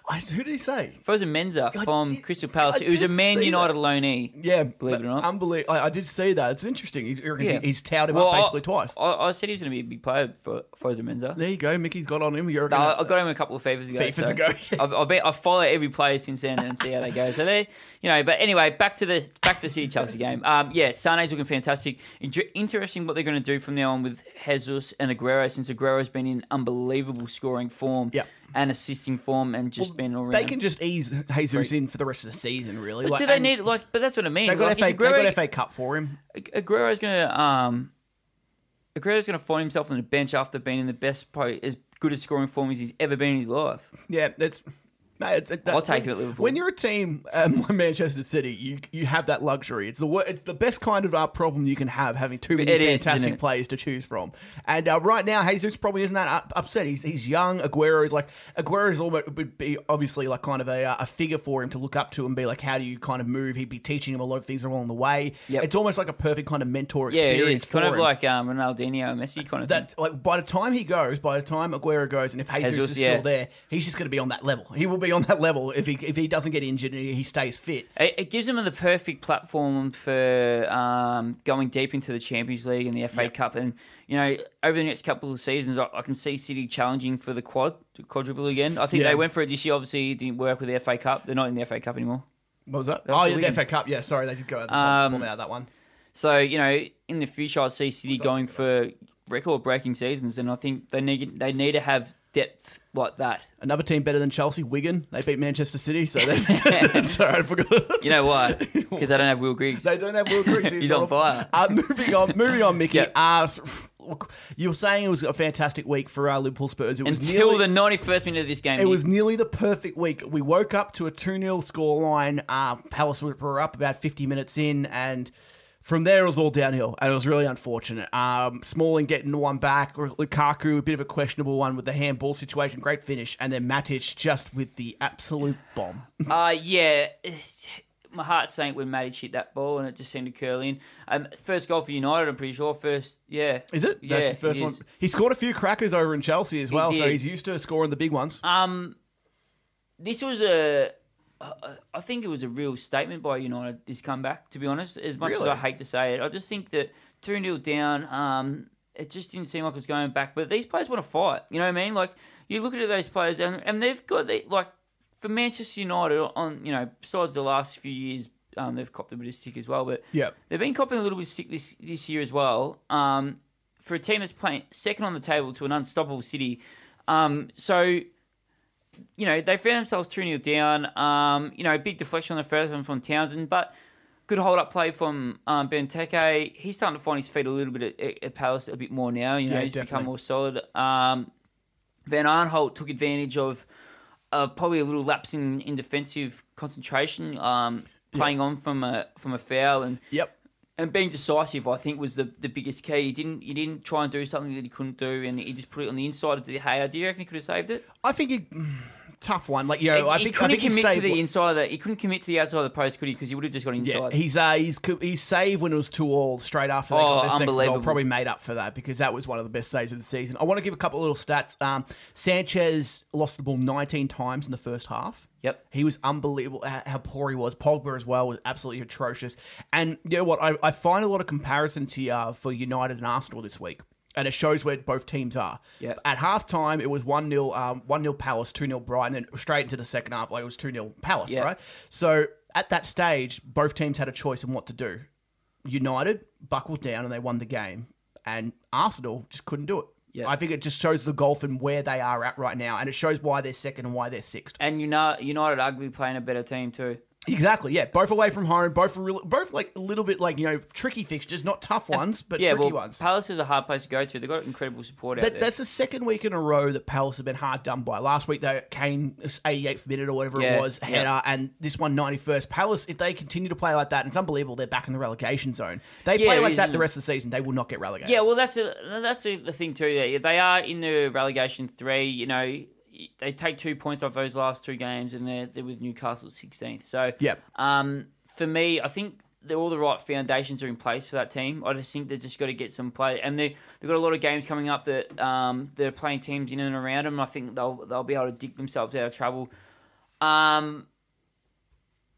S1: I, who did he say?
S2: Fosu-Mensah
S1: I
S2: from
S1: did-
S2: Crystal Palace,
S1: I
S2: who's a Man United loanee.
S1: Yeah,
S2: Believe it or not.
S1: unbelievable. I, I did see that. It's interesting. He's,
S2: Yeah.
S1: he's touted him
S2: Well,
S1: up basically twice.
S2: I, I said he's going to be a big player for Fosu-Mensah.
S1: there you go. Mickey's got on him. You're
S2: No, I got him a couple of favors ago.
S1: Fifas
S2: so
S1: ago. *laughs*
S2: I've, I've, been, I've followed every player since then and see how they go. So they, you know, but anyway, back to the back to the City Chelsea game. Um, yeah, Sane's looking fantastic. Interesting what they're going to do from now on with Jesus and Aguero, since Aguero's been in unbelievable scoring form
S1: Yep.
S2: And assisting form and just been all around.
S1: they can just ease Jesus in for the rest of the season, really.
S2: But
S1: Like,
S2: do they need like? But that's what I mean.
S1: They got,
S2: like,
S1: FA,
S2: is
S1: they got FA Cup for him.
S2: Aguero's going to um, Aguero's going to find himself on the bench after being in the best, probably as good a scoring form as he's ever been in his life.
S1: Yeah, that's It-
S2: I'll take
S1: when,
S2: at Liverpool.
S1: When you're a team, um, *laughs* Manchester City, you you have that luxury. It's the it's the best kind of uh, problem you can have, having too many
S2: It is,
S1: fantastic
S2: it?
S1: players to choose from. And uh, right now, Jesus probably isn't that up- upset. He's he's young. Aguero is like Aguero is almost would be obviously like kind of a, uh, a figure for him to look up to and be like, how do you kind of move? He'd be teaching him a lot of things along the way.
S2: Yep.
S1: It's almost like a perfect kind of mentor
S2: Yeah, it
S1: experience.
S2: is kind of
S1: him.
S2: like um, Ronaldinho Messi kind of thing.
S1: that like by the time he goes, by the time Aguero goes, and if Jesus,
S2: Jesus,
S1: is
S2: yeah.
S1: still there, he's just going to be on that level. He will be on that level if he if he doesn't get injured and he stays fit.
S2: It, it gives him the perfect platform for um, going deep into the Champions League and the FA
S1: Yep.
S2: Cup. And, you know, over the next couple of seasons, I, I can see City challenging for the quad, quadruple again. I think
S1: Yeah.
S2: they went for it this year. Obviously, it didn't work with the FA Cup. They're not in the FA Cup anymore.
S1: What was that?
S2: That was
S1: oh
S2: the
S1: yeah, the FA Cup. Yeah, sorry, they did go out the
S2: Um,
S1: out that one.
S2: So, you know, in the future, I see City going for record breaking seasons. And I think they need, they need to have depth like that.
S1: Another team better than Chelsea, Wigan. They beat Manchester City, so they, *laughs* *laughs* sorry, I forgot.
S2: You know why? Because they don't have Will Griggs.
S1: They don't have Will Griggs. *laughs*
S2: He's on fire.
S1: Uh, moving on, moving on, Mickey.
S2: Yeah.
S1: Uh, you were saying it was a fantastic week for our Liverpool Spurs. It was
S2: Until
S1: nearly,
S2: the 91st minute of this game.
S1: It
S2: Nick.
S1: was nearly the perfect week. We woke up to a 2 0 scoreline. Uh, Palace were up about 50 minutes in, and from there it was all downhill, and it was really unfortunate. Um, Smalling getting the one back, or Lukaku, a bit of a questionable one with the handball situation, great finish, and then Matic just with the absolute bomb. *laughs*
S2: Uh, yeah. My heart sank when Matic hit that ball and it just seemed to curl in. Um, first goal for United, I'm pretty sure. First, yeah.
S1: Is it?
S2: Yeah,
S1: That's his first one.
S2: is.
S1: He scored a few crackers over in Chelsea as well, so he's used to scoring the big ones.
S2: Um, this was a, I think it was a real statement by United. This comeback, to be honest, as much as I hate to say it, I just think that two 0 down. Um, it just didn't seem like it was going back. But these players want to fight. You know what I mean? Like you look at those players, and, and they've got the, like for Manchester United on you know besides the last few years. Um, they've copped a bit of stick as well, but
S1: Yep.
S2: they've been copping a little bit of stick this this year as well. Um, for a team that's playing second on the table to an unstoppable City, um, so you know, they found themselves 2 0 down. Um, you know, big deflection on the first one from Townsend, but good hold up play from um, Benteke. He's starting to find his feet a little bit at, at Palace a bit more now. You know,
S1: Yeah,
S2: he's
S1: definitely.
S2: become more solid. Um, Van Aanholt took advantage of uh, probably a little lapse in, in defensive concentration, um, playing on from a from a foul and
S1: Yep.
S2: And being decisive, I think, was the, the biggest key. He didn't he didn't try and do something that he couldn't do, and he just put it on the inside of De Gea. Do you reckon he could have saved it?
S1: I think he. Tough one. Like, you know, I think, I
S2: couldn't
S1: think
S2: commit to the
S1: what-
S2: inside. Of the, he couldn't commit to the outside of the post, could he? Because he would have just got inside.
S1: Yeah, he's uh, he's he's saved when it was two all straight after
S2: Oh,
S1: second goal.
S2: unbelievable.
S1: Probably made up for that because that was one of the best saves of the season. I want to give a couple of little stats. Um, Sanchez lost the ball 19 times in the first half.
S2: Yep.
S1: He was unbelievable how, poor he was. Pogba as well was absolutely atrocious. And you know what? I, I find a lot of comparisons here for United and Arsenal this week. And it shows where both teams are.
S2: Yep.
S1: At halftime, it was 1 0 um, 1 0 Palace, 2 0 Brighton, and then straight into the second half, like it was 2 0 Palace,
S2: Yep.
S1: right? So at that stage, both teams had a choice in what to do. United buckled down and they won the game, and Arsenal just couldn't do it.
S2: Yeah.
S1: I think it just shows the golf and where they are at right now, and it shows why they're second and why they're sixth.
S2: and United, United ugly playing a better team too.
S1: Exactly, yeah. Both away from home, both real, both like a little bit like you know tricky fixtures, not tough ones, but
S2: yeah,
S1: tricky
S2: well,
S1: ones.
S2: Palace is a hard place to go to. They've got incredible support out there.
S1: that's the second week in a row that Palace have been hard done by. Last week they came 88th minute or whatever
S2: Yeah,
S1: it was,
S2: yeah.
S1: header, and this one 91st. Palace, if they continue to play like that, and it's unbelievable, they're back in the relegation zone. They
S2: Yeah,
S1: play like that the rest of the season, they will not get relegated.
S2: Yeah, well, that's a, that's a, the thing too. That they are in the relegation three. You know, they take two points off those last two games, and they're, they're with Newcastle sixteenth. So,
S1: Yep.
S2: Um, for me, I think all the right foundations are in place for that team. I just think they've just got to get some play, and they they've got a lot of games coming up that um, they're playing teams in and around them. I think they'll they'll be able to dig themselves out of trouble. Um,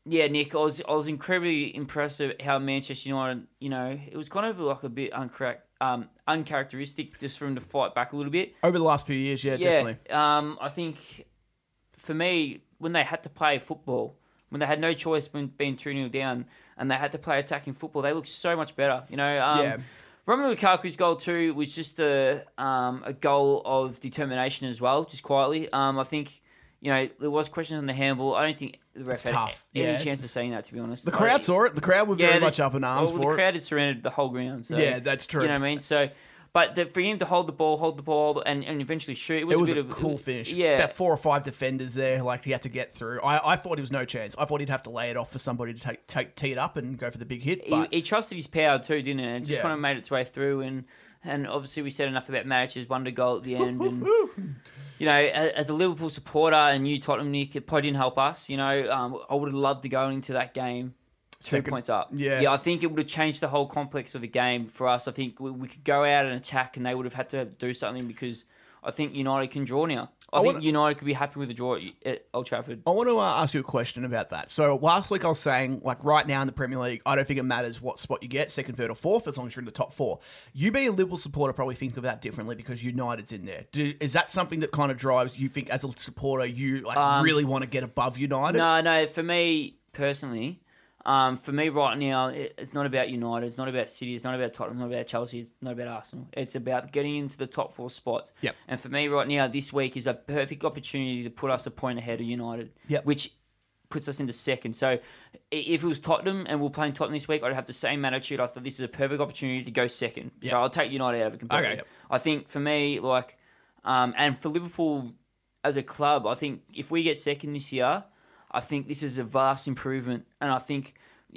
S2: yeah, Nick, I was I was incredibly impressed at how Manchester United, you know, it was kind of like a bit uncorrect, um, uncharacteristic just for them to fight back a little bit.
S1: Over the last few years, yeah,
S2: Yeah,
S1: definitely.
S2: um, I think for me, when they had to play football, when they had no choice when being 2 0 down and they had to play attacking football, they looked so much better. You know, um,
S1: Yeah.
S2: Romelu Lukaku's goal too was just a um, a goal of determination as well, just quietly. Um, I think. You know, there was questions on the handball. I don't think the ref
S1: It's
S2: had
S1: tough,
S2: any
S1: yeah.
S2: chance of saying that. To be honest,
S1: The crowd saw it. The crowd were very
S2: the-
S1: much up in arms
S2: well,
S1: for
S2: the
S1: it.
S2: crowd had surrounded the whole ground. So,
S1: Yeah, that's true.
S2: You know what I mean? So, But the, for him to hold the ball, hold the ball, and, and eventually shoot, it was,
S1: It was
S2: a
S1: a
S2: bit of a
S1: cool finish.
S2: Yeah,
S1: About four or five defenders there, like he had to get through. I, I thought he was no chance. I thought he'd have to lay it off for somebody to take, take tee it up and go for the big hit.
S2: he,
S1: But
S2: he trusted his power too, didn't it? And it just
S1: Yeah.
S2: kind of made its way through. And and obviously we said enough about Matic's wonder goal at the end. and *laughs* you know, as a Liverpool supporter and you Tottenham Nick, it probably didn't help us. You know, um, I would have loved to go into that game two
S1: Second-
S2: points up.
S1: yeah.
S2: yeah, I think it would have changed the whole complex of the game for us. I think we, we could go out and attack, and they would have had to do something because I think United can draw now. I,
S1: I
S2: think
S1: wanna-
S2: United could be happy with a draw at- Old Trafford.
S1: I want to uh, ask you a question about that. So last week I was saying, like right now in the Premier League, I don't think it matters what spot you get, second, third, or fourth, as long as you're in the top four. You being a Liverpool supporter probably think of that differently because United's in there. Do, is that something that kind of drives you think as a supporter you like really want to get above United?
S2: Um, No, no. For me personally, um, for me right now, it, it's not about United. It's not about City. It's not about Tottenham. It's not about Chelsea. It's not about Arsenal. It's about getting into the top four spots.
S1: Yep.
S2: And for me right now, this week is a perfect opportunity to put us a point ahead of United.
S1: Yep.
S2: Which puts us into second. So if it was Tottenham and we're playing Tottenham this week, I'd have the same attitude. I thought this is a perfect opportunity to go second.
S1: Yep.
S2: So I'll take United out of it completely.
S1: Okay.
S2: I think for me, like, um, and for Liverpool as a club, I think if we get second this year, I think this is a vast improvement, and I think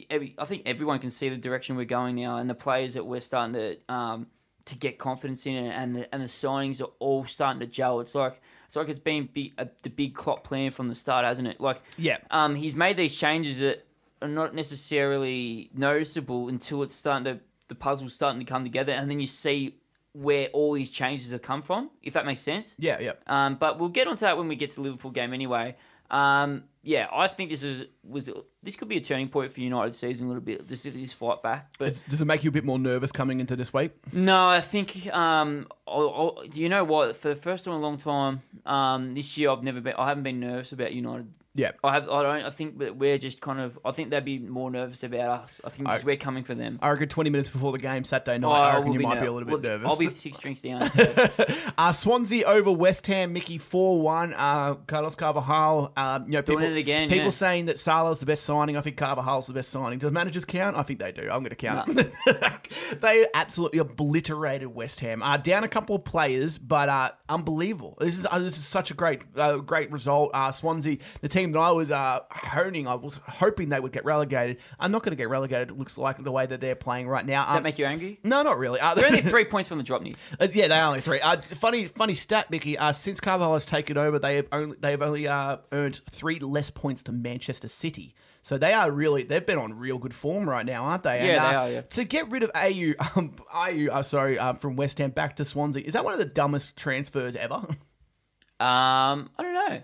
S2: every, I think everyone can see the direction we're going now, and the players that we're starting to um, to get confidence in, and the, and the signings are all starting to gel. It's like it's like it's been big, a, the big clock plan from the start, hasn't it? Like,
S1: Yeah.
S2: um, he's made these changes that are not necessarily noticeable until it's starting to the puzzle's starting to come together, and then you see where all these changes have come from. If that makes sense.
S1: Yeah, yeah.
S2: Um, but we'll get onto that when we get to the Liverpool game anyway. Um, yeah, I think this is was this could be a turning point for United season a little bit. Just this fight back, but
S1: Does it make you a bit more nervous coming into this week?
S2: no, I think um, I'll, I'll, you know what? For the first time in a long time, um, this year I've never been. I haven't been nervous about United.
S1: Yeah.
S2: I have. I don't. I think that we're just kind of. I think they'd be more nervous about us. I think
S1: I-
S2: we're coming for them.
S1: I reckon 20 minutes before the game Saturday night,
S2: Oh,
S1: I reckon you might
S2: ner-
S1: be a little bit
S2: well,
S1: nervous.
S2: I'll be six drinks down. so- *laughs*
S1: Uh, Swansea over West Ham, Mickey 4 1. Uh, Carlos Carvalhal. Uh, you know,
S2: Doing
S1: people,
S2: it again,
S1: People
S2: yeah.
S1: saying that Salah's the best signing. I think Carvalhal's the best signing. Does managers count? I think they do. I'm going to count. *laughs* they absolutely obliterated West Ham. Uh, down a couple of players, but uh, unbelievable. This is uh, this is such a great uh, great result. Uh, Swansea, the team that I was uh, honing, I was hoping they would get relegated. I'm not going to get relegated. It looks like the way that they're playing right now.
S2: Does that
S1: Um,
S2: make you angry?
S1: no, not really. Uh,
S2: They're only *laughs* three points from the drop, Nick.
S1: uh, yeah, they are only three. Uh, funny, funny stat, Mickey. Uh, since Carvalhal has taken over, they have only they have only uh, earned three less points to Manchester City. So they are really they've been on real good form right now, aren't they?
S2: Yeah,
S1: uh,
S2: they are, yeah.
S1: To get rid of Ayew, *laughs* um, Ayew, uh, sorry, uh, from West Ham back to Swansea, is that one of the dumbest transfers ever? *laughs*
S2: Um, I don't know.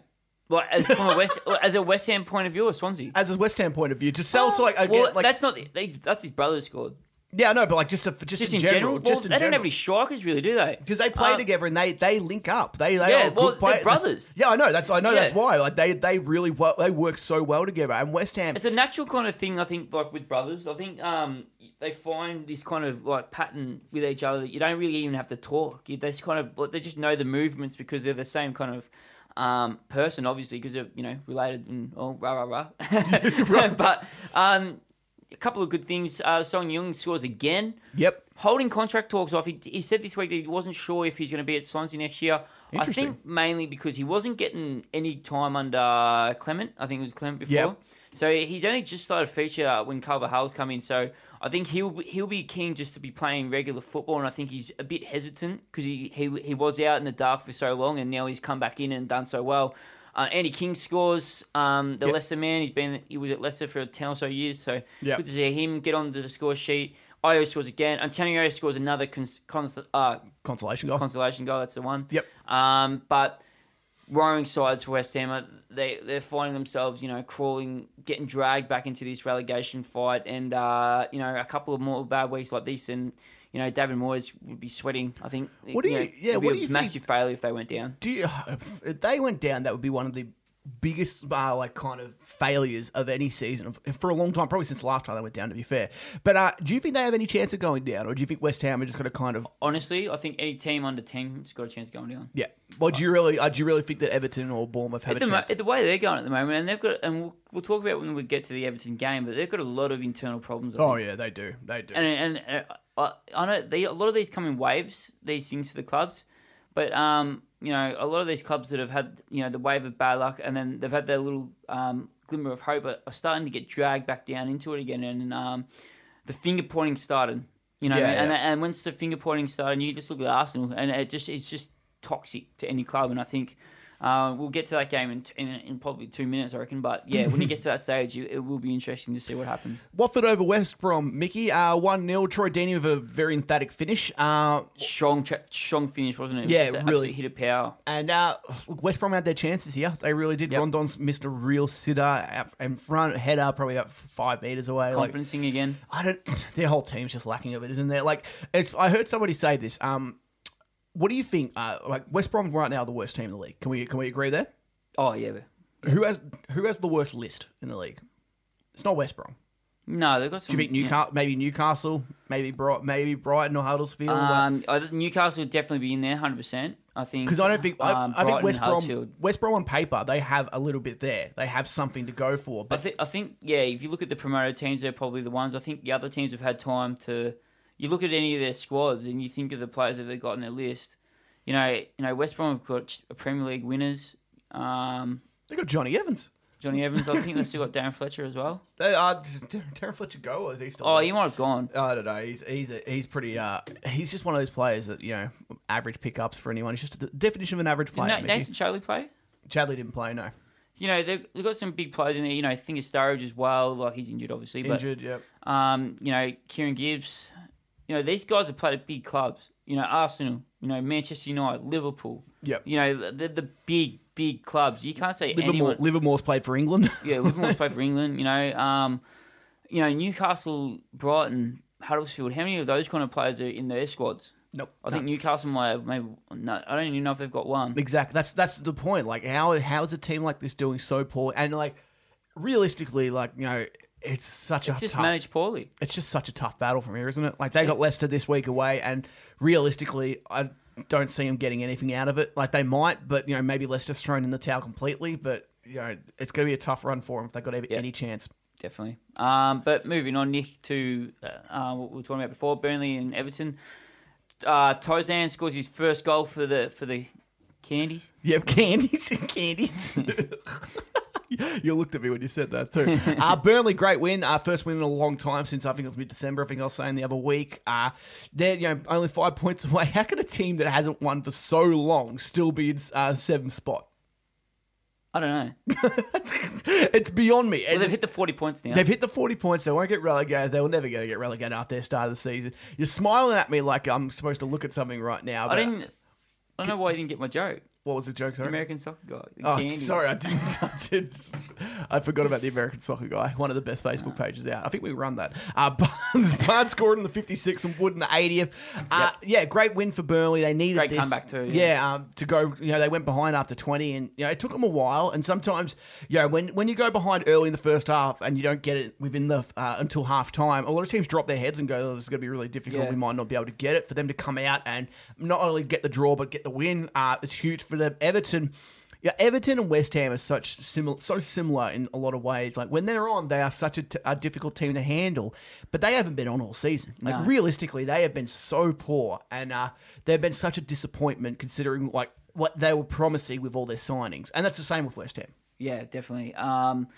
S2: Well, as from a West *laughs* as a West Ham point of view, or Swansea.
S1: As a West Ham point of view, just sell to like,
S2: well,
S1: again, like
S2: that's not that's, that's his brother who scored.
S1: yeah, no, but like just to, just,
S2: Just
S1: in, general,
S2: general,
S1: just in
S2: they don't
S1: general.
S2: have any strikers, really, do they?
S1: because they play
S2: Uh,
S1: together and they they link up. They they
S2: Yeah,
S1: are
S2: well,
S1: good play-
S2: they're brothers. *laughs*
S1: Yeah, I know. That's I know
S2: Yeah.
S1: that's why. Like they they really wo- they work so well together. And West Ham,
S2: It's a natural kind of thing, I think, like with brothers. I think um, they find this kind of like pattern with each other that you don't really even have to talk. You, they just kind of they just know the movements because they're the same kind of um, person, obviously, because you know related and oh rah rah rah. *laughs* *laughs* but um, a couple of good things. Uh, Sung-yueng scores again.
S1: yep.
S2: Holding contract talks off. He, he said this week that he wasn't sure if he's going to be at Swansea next year. I think mainly because he wasn't getting any time under Clement. I think it was Clement before.
S1: Yep.
S2: So he's only just started feature when Carvalhal's come in. So I think he'll he'll be keen just to be playing regular football, and I think he's a bit hesitant because he, he he was out in the dark for so long, and now he's come back in and done so well. Uh, Andy King scores. Um, the
S1: Yep.
S2: Leicester man. He's been he was at Leicester for ten or so years. So
S1: Yep.
S2: good to see him get on the score sheet. Ayew scores again. Antonio scores another cons- cons- uh,
S1: Consolation goal.
S2: consolation goal. That's the one.
S1: Yep.
S2: Um, but worrying sides for West Ham, they they're finding themselves, you know, crawling, getting dragged back into this relegation fight, and uh, you know, a couple of more bad weeks like this, and you know, David Moyes would be sweating. I think.
S1: What do you-
S2: know,
S1: yeah,
S2: it'd be
S1: what
S2: a
S1: do you think-
S2: massive failure if they went down.
S1: Do you, if they went down, that would be one of the biggest uh, like kind of failures of any season for a long time, probably since the last time they went down. To be fair, but uh, do you think they have any chance of going down, or do you think West Ham are just going to kind of
S2: Honestly, I think any team under ten's got a chance of going down.
S1: yeah? Well, do you really uh, do you really think that Everton or Bournemouth have
S2: At
S1: a
S2: the,
S1: chance?
S2: the way they're going at the moment, and they've got, and we'll, we'll talk about when we get to the Everton game, but they've got a lot of internal problems. I
S1: oh
S2: think.
S1: yeah, they do. They do.
S2: and and uh, I, I know they, a lot of these come in waves. These things for the clubs, but um, you know, a lot of these clubs that have had you know the wave of bad luck, and then they've had their little um, glimmer of hope, are, are starting to get dragged back down into it again, and um, the finger pointing started. You know,
S1: Yeah,
S2: and
S1: yeah.
S2: and once the finger pointing started, you just look at Arsenal, and it just it's just toxic to any club, and I think. Uh, we'll get to that game in, in, in probably two minutes, I reckon. But yeah, when it gets to that stage, it, it will be interesting to see what happens. *laughs*
S1: Watford over West Brom Mickey, uh, one 0 Troy Deeney with a very emphatic finish. Uh,
S2: strong, strong finish, wasn't it? it was
S1: Yeah,
S2: just
S1: really.
S2: hit of power.
S1: And uh, West Brom had their chances here. They really did.
S2: Yep.
S1: Rondon's missed a real sitter in front, header probably about five meters away. Like,
S2: Conferencing again.
S1: I don't. Their whole team's just lacking of it, isn't there? Like, it's. I heard somebody say this. Um, what do you think? Uh, like West Brom right now, the worst team in the league. Can we can we agree there?
S2: Oh yeah, but
S1: Who has who has the worst list in the league? It's not West Brom.
S2: no, they've got
S1: Do you think Newcastle? Maybe Newcastle. Maybe Bright. Maybe Brighton or Huddersfield.
S2: Um, I think Newcastle would definitely be in there, hundred percent. I think
S1: because I don't think
S2: um,
S1: I think
S2: Brighton,
S1: West Brom
S2: Huddersfield.
S1: West Brom on paper they have a little bit there. They have something to go for.
S2: I
S1: But
S2: I think yeah. If you look at the promoted teams, they're probably the ones. I think the other teams have had time to. You look at any of their squads and you think of the players that they've got on their list. You know, you know West Brom have got Premier League winners. Um,
S1: they got Johnny Evans.
S2: Johnny Evans. I think they still got Darren Fletcher as well.
S1: They are Terry Fletcher go or is he still?
S2: Oh,
S1: there?
S2: he might have gone.
S1: I don't know. He's he's a, he's pretty. Uh, he's just one of those players that you know average pickups for anyone. He's just the definition of an average player. Mickey.
S2: Nathan Charlie play.
S1: Chadli didn't play. No,
S2: you know, they've, they've got some big players in there. You know, think of Sturridge as well. Like, he's injured, obviously. But,
S1: injured. Yep.
S2: um, you know, Kieran Gibbs. You know, these guys have played at big clubs. You know, Arsenal, you know, Manchester United, Liverpool.
S1: Yeah.
S2: You know, they're the big, big clubs. You can't say
S1: Livermore,
S2: anyone.
S1: Livermore's played for England. *laughs*
S2: Yeah, Livermore's played for *laughs* England. You know, um, you know, Newcastle, Brighton, Huddersfield. How many of those kind of players are in their squads?
S1: nope.
S2: I think Newcastle might have maybe. No, I don't even know if they've got one.
S1: Exactly. That's that's the point. Like how how is a team like this doing so poor? And like realistically, like you know, it's such a.
S2: It's
S1: a
S2: just
S1: tough.
S2: managed poorly.
S1: It's just such a tough battle from here, isn't it? Like they got Leicester this week away, and realistically, I don't see them getting anything out of it. Like they might, but you know, maybe Leicester's thrown in the towel completely. But you know, it's going to be a tough run for them if they've got any chance.
S2: definitely. Um, but moving on, Nick, to uh, uh, what we were talking about before, Burnley and Everton. Uh, Tosun scores his first goal for the for the Candies.
S1: You have candies and *laughs* candies. *laughs* *laughs* you looked at me when you said that too. Uh, *laughs* Burnley, great win. Uh, first win in a long time since I think it was mid December. I think I was saying the other week. Uh, they're you know only five points away. How can a team that hasn't won for so long still be in uh, seventh spot?
S2: I don't know. *laughs*
S1: it's beyond me.
S2: Well, they've hit the forty points now.
S1: They've hit the 40 points. They won't get relegated. They will never going to get relegated after their start of the season. You're smiling at me like I'm supposed to look at something right now.
S2: I didn't. I don't know why you didn't get my joke.
S1: What was the joke? Sorry.
S2: American soccer guy.
S1: Oh,
S2: candy.
S1: sorry, I didn't. *laughs* I, did. I forgot about the American soccer guy. One of the best Facebook pages out. I think we run that. Uh, *laughs* Barnes, Barnes scored in the 56th and Wood in the 80th. Uh, Yeah, great win for Burnley. They needed
S2: Great
S1: this.
S2: comeback too,
S1: Yeah,
S2: yeah.
S1: um, to go. You know, they went behind after 20, and you know it took them a while. And sometimes, you know, when when you go behind early in the first half and you don't get it within the uh, until half time, a lot of teams drop their heads and go, "Oh, this is going to be really difficult.
S2: Yeah.
S1: We might not be able to get it." For them to come out and not only get the draw but get the win, uh, it's huge for them. Everton. Yeah, Everton and West Ham are such similar, so similar in a lot of ways. Like when they're on, they are such a, t- a difficult team to handle, but they haven't been on all season. Like
S2: No.
S1: realistically, they have been so poor, and uh, they've been such a disappointment considering like what they were promising with all their signings, and that's the same with West Ham.
S2: Yeah, definitely. Um,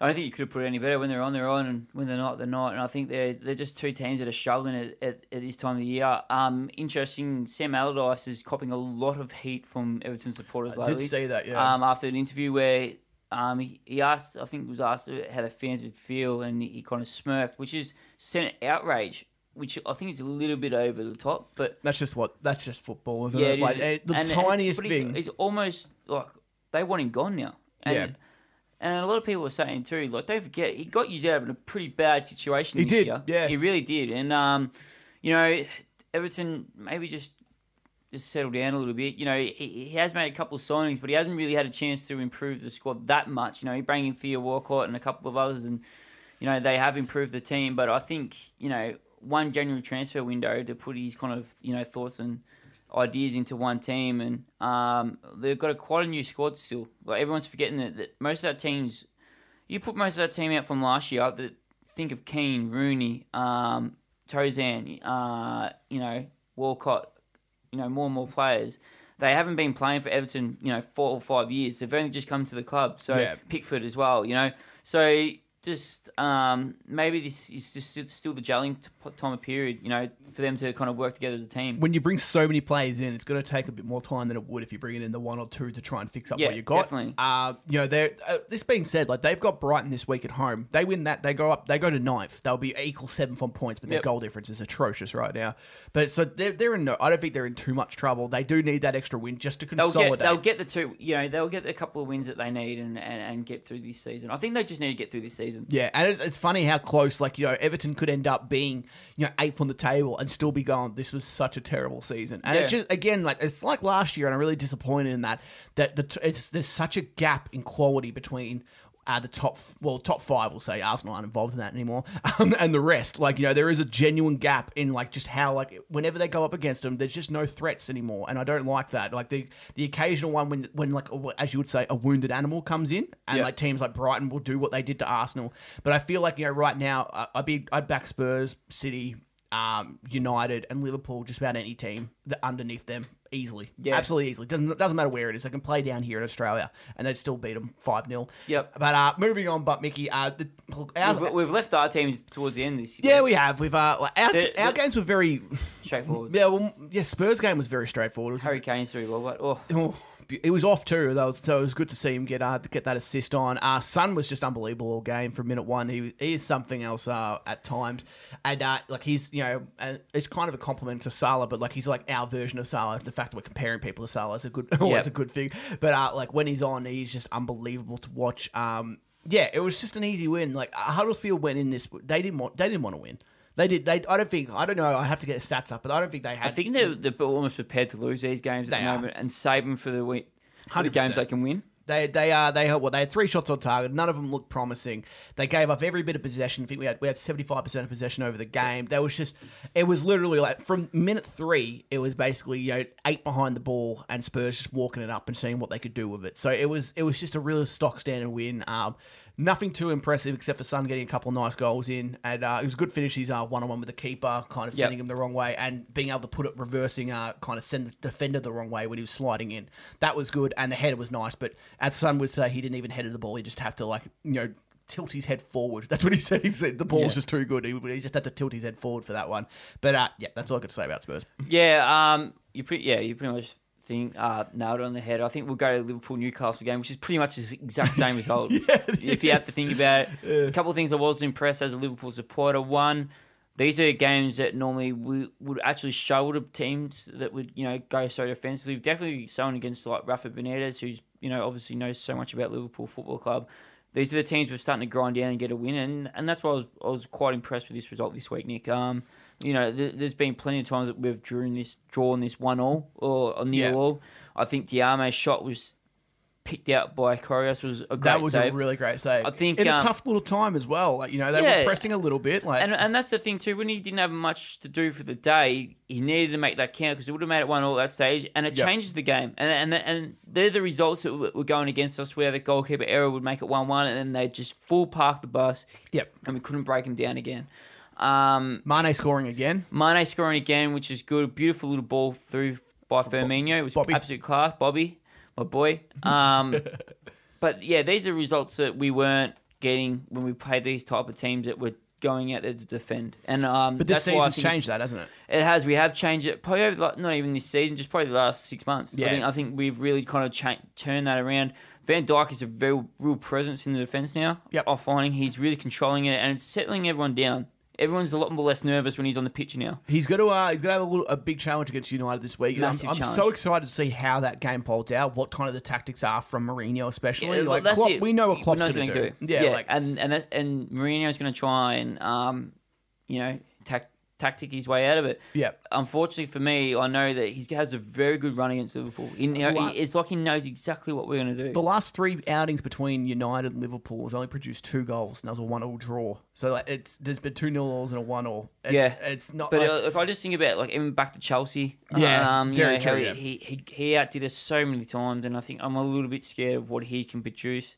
S2: I don't think you could have put it any better. When they're on, they're on, and when they're not, they're not. And I think they're they're just two teams that are struggling at, at, at this time of the year. Um, interesting. Sam Allardyce is copping a lot of heat from Everton supporters
S1: I
S2: lately.
S1: did see that, yeah.
S2: Um, after an interview where um, he, he asked, I think was asked how the fans would feel, and he kind of smirked, which is sent outrage. Which I think is a little bit over the top, but
S1: That's just what that's just football, isn't
S2: yeah,
S1: it?
S2: it
S1: Like eh, the
S2: And it's-
S1: tiniest
S2: he's-
S1: thing.
S2: He's, almost like they want him gone now. And,
S1: Yeah.
S2: And a lot of people are saying too, like don't forget, he got you out of a pretty bad situation.
S1: He
S2: this
S1: did,
S2: year.
S1: yeah.
S2: he really did. And um, you know, Everton maybe just just settle down a little bit. You know, he, he has made a couple of signings, but he hasn't really had a chance to improve the squad that much. You know, he brought in Theo Walcott and a couple of others, and you know they have improved the team. But I think you know one January transfer window to put his kind of you know thoughts and ideas into one team, and um, they've got a quite a new squad still. Like everyone's forgetting that, that most of that teams, you put most of that team out from last year. That think of Keane, Rooney, um, Tosun, uh, you know Walcott, you know more and more players. They haven't been playing for Everton, you know, four or five years. They've only just come to the club. So
S1: Yeah.
S2: Pickford as well, you know. So just um, maybe this is just still the gelling time of period, you know, for them to kind of work together as a team.
S1: when you bring so many players in, it's going to take a bit more time than it would if you bring in the one or two to try and fix up
S2: Yeah,
S1: what you got.
S2: definitely.
S1: Uh, you know, they're, uh, this being said, like they've got Brighton this week at home. They win that, they go up, they go to ninth. They'll be equal seventh on points, but their
S2: Yep.
S1: goal difference is atrocious right now. But so they're, they're in no, I don't think they're in too much trouble. They do need that extra win just to
S2: They'll
S1: consolidate.
S2: get, they'll get the two, you know, they'll get a couple of wins that they need and, and, and get through this season. I think they just need to get through this season.
S1: Yeah, and it's, it's funny how close, like, you know, Everton could end up being, you know, eighth on the table and still be gone. this was such a terrible season. And it's just, again, like, it's like last year, and I'm really disappointed in that, that the, t- it's, there's such a gap in quality between uh, the top, well, top five, we'll say, Arsenal aren't involved in that anymore, *laughs* um, and the rest. Like, you know, there is a genuine gap in, like, just how, like, whenever they go up against them, there's just no threats anymore, and I don't like that. Like, the the occasional one when, when like, as you would say, a wounded animal comes in, and,
S2: Yeah.
S1: like, teams like Brighton will do what they did to Arsenal. But I feel like you know right now I'd be I'd back Spurs, City, um, United, and Liverpool. Just about any team that underneath them easily,
S2: Yeah.
S1: absolutely easily. Doesn't doesn't matter where it is. They can play down here in Australia, and they'd still beat them five 0
S2: Yep.
S1: But uh, moving on, but Mickey, uh, the, our,
S2: We've, we've left our teams towards the end this year.
S1: yeah, we have. We've uh, our,
S2: The-
S1: our
S2: the-
S1: games were very
S2: straightforward. *laughs*
S1: yeah. Well, yeah, Spurs game was very straightforward. It was
S2: Harry Kane's three well, but oh,
S1: Oh, it was off too. That was, so it was good to see him get uh, get that assist on. Uh, Son was just unbelievable all game from minute one. He, he is something else uh, at times, and uh, like he's you know and it's kind of a compliment to Salah, but like he's like our version of Salah. The fact that we're comparing people to Salah is a good *laughs* always
S2: Yep.
S1: a good thing. But uh, like when he's on, he's just unbelievable to watch. Um, yeah, it was just an easy win. Like uh, Huddersfield went in this, they didn't want they didn't want to win. They did. They. I don't think. I don't know. I have to get the stats up, but I don't think they had.
S2: I think they're, they're almost prepared to lose these games at the
S1: are.
S2: moment and save them for the week.
S1: 100%.
S2: games they can win.
S1: They they uh they had what they had three shots on target. None of them looked promising. They gave up every bit of possession. I think we had we had seventy five percent of possession over the game. That was just it was literally like from minute three, it was basically you know eight behind the ball and Spurs just walking it up and seeing what they could do with it. So it was it was just a real stock standard win. Um, nothing too impressive except for Son getting a couple of nice goals in, and uh, it was a good finish. He's uh one on one with the keeper, kind of
S2: Yep.
S1: sending him the wrong way and being able to put it reversing, uh, kind of send the defender the wrong way when he was sliding in. That was good, and the header was nice. But as Son would say, he didn't even head the ball. He just had to like you know tilt his head forward. *laughs* That's what he said. He said the ball was
S2: Yeah.
S1: just too good. He, he just had to tilt his head forward for that one. But uh, yeah, that's all I got to say about Spurs.
S2: Yeah, um, you pretty yeah, you pretty much think uh, nailed it on the head. I think we'll go to the Liverpool Newcastle game, which is pretty much the exact same *laughs* result. if you have to think about it, a couple of things I was impressed as a Liverpool supporter. One, these are games that normally we would actually struggle to teams that would you know go so defensively. Definitely someone against like Rafa Benitez, who's you know obviously knows so much about Liverpool Football Club. These are the teams we're starting to grind down and get a win, and, and that's why I was, I was quite impressed with this result this week, Nick. Um, you know, th- there's been plenty of times that we've drawn this, drawn this one all or a nil
S1: Yeah.
S2: all. I think Diame's shot was picked out by Karius was a great save.
S1: That was
S2: save.
S1: a really great save.
S2: I think,
S1: in a
S2: um,
S1: tough little time as well. Like you know they
S2: Yeah.
S1: were pressing a little bit. Like
S2: And, and that's the thing too. When he didn't have much to do for the day, he needed to make that count because he would have made it one all at that stage, and it
S1: Yep.
S2: changes the game. And and and they're the results that were going against us, where the goalkeeper error would make it one one, and then they just full park the bus,
S1: yep,
S2: and we couldn't break him down again. Um,
S1: Mane scoring again.
S2: Mane scoring again, which is good. Beautiful little ball through by Firmino. It was
S1: Bobby.
S2: absolute class. Bobby, my boy. Um, *laughs* but yeah, these are results that we weren't getting when we played these type of teams that were going out there to defend. And um,
S1: But this
S2: that's why
S1: season's changed that, hasn't it?
S2: It has. We have changed it. Probably over the, not even this season, just probably the last six months.
S1: Yeah.
S2: I think, I think we've really kind of cha- turned that around. Van Dijk is a very real presence in the defence now.
S1: Yep.
S2: I'm finding he's really controlling it and it's settling everyone down. Everyone's a lot more less nervous when he's on the pitch now.
S1: He's going to uh, he's going to have a, little, a big challenge against United this week. I'm,
S2: Massive
S1: I'm
S2: challenge.
S1: so excited to see how that game folds out. What kind of the tactics are from Mourinho, especially.
S2: Yeah, well,
S1: like
S2: that's
S1: Klopp,
S2: it.
S1: we know what Klopp's going to
S2: he's
S1: do.
S2: gonna
S1: Yeah, like
S2: and and that, and Mourinho's going to try and um, you know, tack tactic his way out of it.
S1: Yeah.
S2: Unfortunately for me, I know that he has a very good run against Liverpool. He, he-
S1: Well,
S2: it's like he knows exactly what we're going to do.
S1: The last three outings between United and Liverpool has only produced two goals, and that was a one-all draw. So like, it's there's been two nil-alls and a one-all. It's,
S2: Yeah.
S1: it's not.
S2: But
S1: like,
S2: uh, like, I just think about like even back to Chelsea.
S1: Yeah,
S2: um, you
S1: very
S2: know,
S1: true, yeah.
S2: he, he he outdid us so many times, and I think I'm a little bit scared of what he can produce.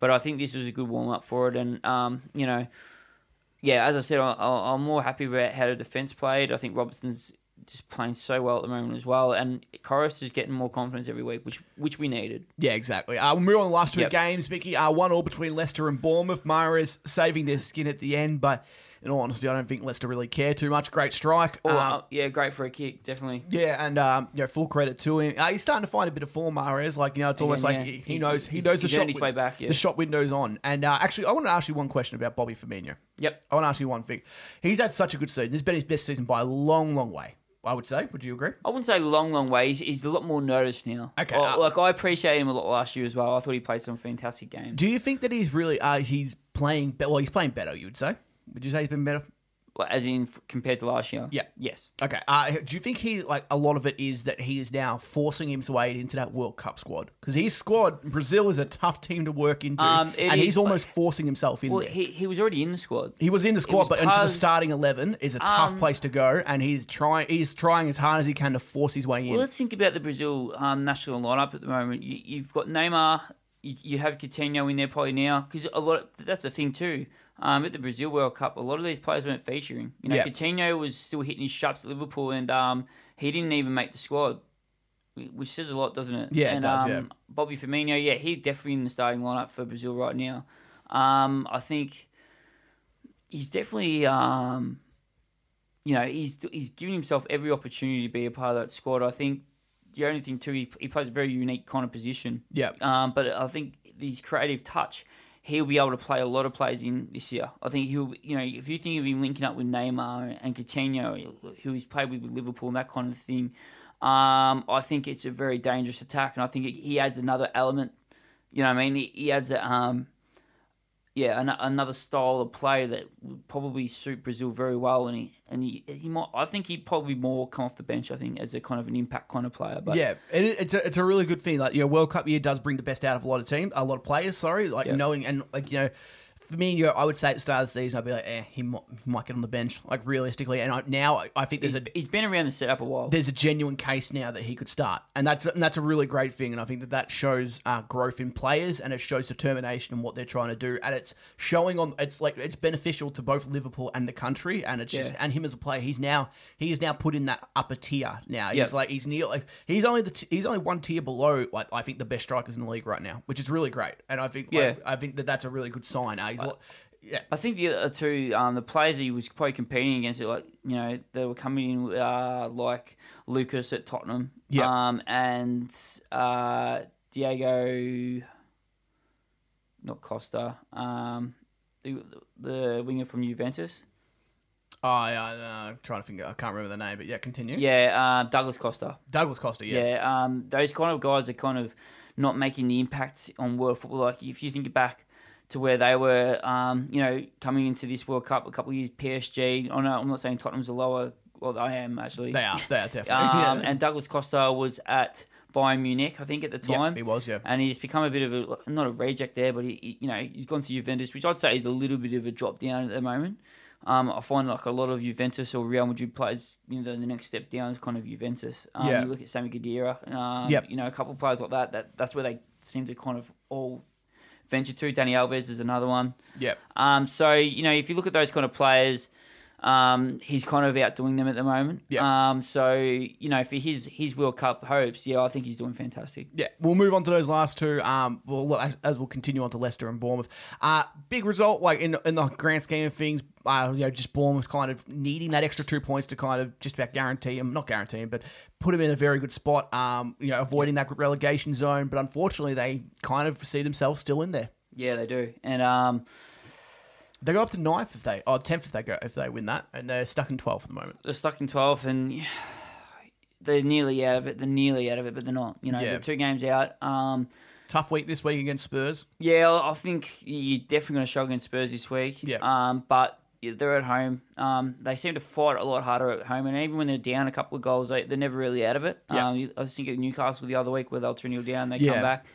S2: But I think this was a good warm up for it, and um, you know, yeah, as I said, I, I'm more happy about how the defense played. I think Robertson's just playing so well at the moment as well, and Karius is getting more confidence every week, which which we needed.
S1: Yeah, exactly. Uh, we'll move on to the last two
S2: Yep.
S1: games, Mickey. Uh, one all between Leicester and Bournemouth. Mahrez saving their skin at the end, but in all honesty, I don't think Leicester really care too much. Great strike.
S2: Oh,
S1: Uh,
S2: uh, yeah, great for a kick, definitely.
S1: yeah, and um, you know, full credit to him. Uh, he's starting to find a bit of form, Mahrez. Like you know, it's almost like
S2: yeah.
S1: he, he knows he
S2: he's-
S1: knows the shot
S2: his way back, yeah.
S1: the shot window's on. And uh, actually, I want to ask you one question about Bobby Firmino.
S2: Yep.
S1: I want to ask you one thing. He's had such a good season. This has been his best season by a long, long way. I would say. Would you agree?
S2: I wouldn't say long, long way. He's, he's a lot more noticed now.
S1: Okay,
S2: Like-
S1: uh,
S2: like I appreciate him a lot last year as well. I thought he played some fantastic games.
S1: Do you think that he's really uh, he's playing? Be- well, he's playing better. You would say. Would you say he's been better?
S2: Like, As in f- compared to last year.
S1: Yeah.
S2: Yes.
S1: Okay. Uh, do you think he like a lot of it is that he is now forcing his way into that World Cup squad because his squad Brazil is a tough team to work into,
S2: Um, it
S1: and
S2: is,
S1: he's almost forcing himself in
S2: Well,
S1: there.
S2: he, he was already in the squad.
S1: He was in the squad,
S2: was
S1: but into the
S2: part-
S1: starting eleven is a tough
S2: Um,
S1: place to go, and he's trying. He's trying as hard as he can to force his way in.
S2: Well, let's think about the Brazil um, national lineup at the moment. You, you've got Neymar. You, you have Coutinho in there probably now because a lot. Of, that's the thing too. Um, at the Brazil World Cup, a lot of these players weren't featuring. You know,
S1: Yeah.
S2: Coutinho was still hitting his shots at Liverpool, and um, he didn't even make the squad, which says a lot, doesn't it?
S1: Yeah, it
S2: and,
S1: does,
S2: Um,
S1: yeah.
S2: Bobby Firmino, yeah, he's definitely in the starting lineup for Brazil right now. Um, I think he's definitely. Um, you know, he's he's giving himself every opportunity to be a part of that squad. I think the only thing too, he, he plays a very unique kind of position.
S1: yeah,
S2: Um, but I think his creative touch, he'll be able to play a lot of players in this year. I think he'll, you know, if you think of him linking up with Neymar and Coutinho, who he's played with with Liverpool and that kind of thing, um, I think it's a very dangerous attack, and I think he adds another element. You know, what I mean, he, he adds a, um, yeah, an, another style of play that would probably suit Brazil very well, and he and he, he might. I think he'd probably more come off the bench. I think as a kind of an impact kind of player. But
S1: yeah. It, it's a it's a really good thing. Like you know, World Cup year does bring the best out of a lot of teams, a lot of players. Sorry, like
S2: Yeah.
S1: knowing and like you know. For me, you know, I would say at the start of the season, I'd be like, eh, he might, he might get on the bench, like realistically. And I, now I- I think there's
S2: he's,
S1: a
S2: he's been around the setup a while.
S1: there's a genuine case now that he could start, and that's and that's a really great thing. And I think that that shows uh, growth in players, and it shows determination in what they're trying to do, and it's showing on. It's like it's beneficial to both Liverpool and the country, and it's just and him as a player. He's now he is now put in that upper tier. Now he's
S2: Yeah.
S1: like he's near like he's only the t- he's only one tier below. Like I think the best strikers in the league right now, which is really great, and I think like,
S2: Yeah.
S1: I think that that's a really good sign. Uh, he's like, yeah.
S2: I think the other two, um, the players he was probably competing against, it like you know, they were coming in uh, like Lucas at Tottenham,
S1: Yeah.
S2: um, and uh, Diego, not Costa, um, the the winger from Juventus.
S1: Oh, yeah, uh, I'm trying to think. I can't remember the name, but yeah, continue.
S2: Yeah, uh, Douglas Costa.
S1: Douglas Costa. Yes.
S2: Yeah, um, those kind of guys are kind of not making the impact on world football. Like if you think back to where they were, um, you know, coming into this World Cup a couple of years, PSG. I know I'm not saying Tottenham's a lower. Well, I am actually.
S1: They are. They are definitely.
S2: Um,
S1: yeah.
S2: And Douglas Costa was at Bayern Munich, I think, at the time.
S1: he was, yeah.
S2: And he's become a bit of a not a reject there, but he, he- you know, he's gone to Juventus, which I'd say is a little bit of a drop down at the moment. Um, I find like a lot of Juventus or Real Madrid players, you know, the next step down is kind of Juventus. Um,
S1: Yeah.
S2: You look at Sami Khedira, um,
S1: Yep.
S2: you know, a couple of players like that, that. That's where they seem to kind of all venture to. Dani Alves is another one.
S1: yeah.
S2: Um, so you know, if you look at those kind of players, um, he's kind of outdoing them at the moment.
S1: Yeah.
S2: Um, so you know, for his his World Cup hopes, yeah, I think he's doing fantastic.
S1: Yeah, we'll move on to those last two. Um, well, as, as we'll continue on to Leicester and Bournemouth. Uh, big result, like in in the grand scheme of things. Uh, you know, just Bournemouth kind of needing that extra two points to kind of just about guarantee him, not guarantee him, but put him in a very good spot. Um, you know, avoiding that relegation zone. But unfortunately, they kind of see themselves still in there.
S2: Yeah, they do. And um,
S1: They go up to ninth if they, or tenth if they go if they win that, and they're stuck in twelfth at the moment.
S2: they're stuck in twelfth, and *sighs* they're nearly out of it. They're nearly out of it, but they're not. You know,
S1: Yeah.
S2: they're two games out. Um,
S1: Tough week this week against Spurs.
S2: yeah, I think you're definitely going to struggle against Spurs this week.
S1: Yeah.
S2: Um, but they're at home. Um, they seem to fight a lot harder at home, and even when they're down a couple of goals, they, they're never really out of it.
S1: Yeah.
S2: Um, I was thinking of Newcastle the other week where they'll 2 0 down, they
S1: Yeah.
S2: come back.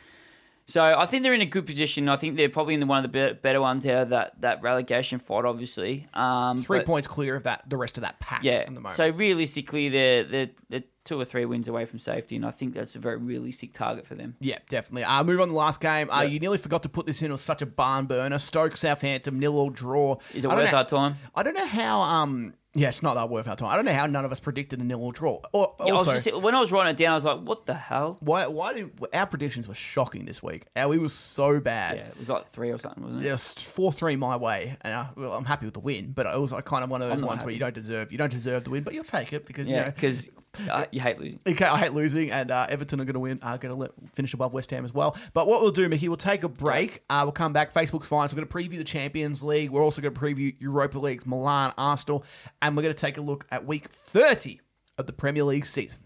S2: So I think they're in a good position. I think they're probably in the, one of the better ones out of that, that relegation fight, obviously. Um,
S1: Three
S2: but-
S1: points clear of that. The rest of that pack.
S2: yeah.
S1: At the moment.
S2: So realistically, they're, they're they're two or three wins away from safety, and I think that's a very realistic target for them.
S1: Yeah, definitely. Uh, move on to the last game. Uh, You nearly forgot to put this in. It was such a barn burner. Stoke Southampton nil all draw.
S2: Is it worth
S1: know-
S2: our time?
S1: I don't know how. Um, yeah, it's not that worth our time. I don't know how none of us predicted a nil all draw. Or,
S2: Yeah, I was just, when I was writing it down, I was like, "What the hell?"
S1: why? Why did our predictions were shocking this week? Our we was so bad.
S2: Yeah, it was like three or something, wasn't it?
S1: It was four three my way, and I, well, I'm happy with the win. But it was like kind of one of those ones where you don't deserve you don't deserve the win, but you'll take it because
S2: Yeah,
S1: you know
S2: because uh, you hate losing.
S1: Okay, I hate losing, and uh, Everton are going to win. Are going to finish above West Ham as well. But what we'll do, Mickey, we'll take a break. Uh, we'll come back. Facebook's fine. So we're going to preview the Champions League. We're also going to preview Europa League's Milan, Arsenal, and we're going to take a look at Week 30 of the Premier League season.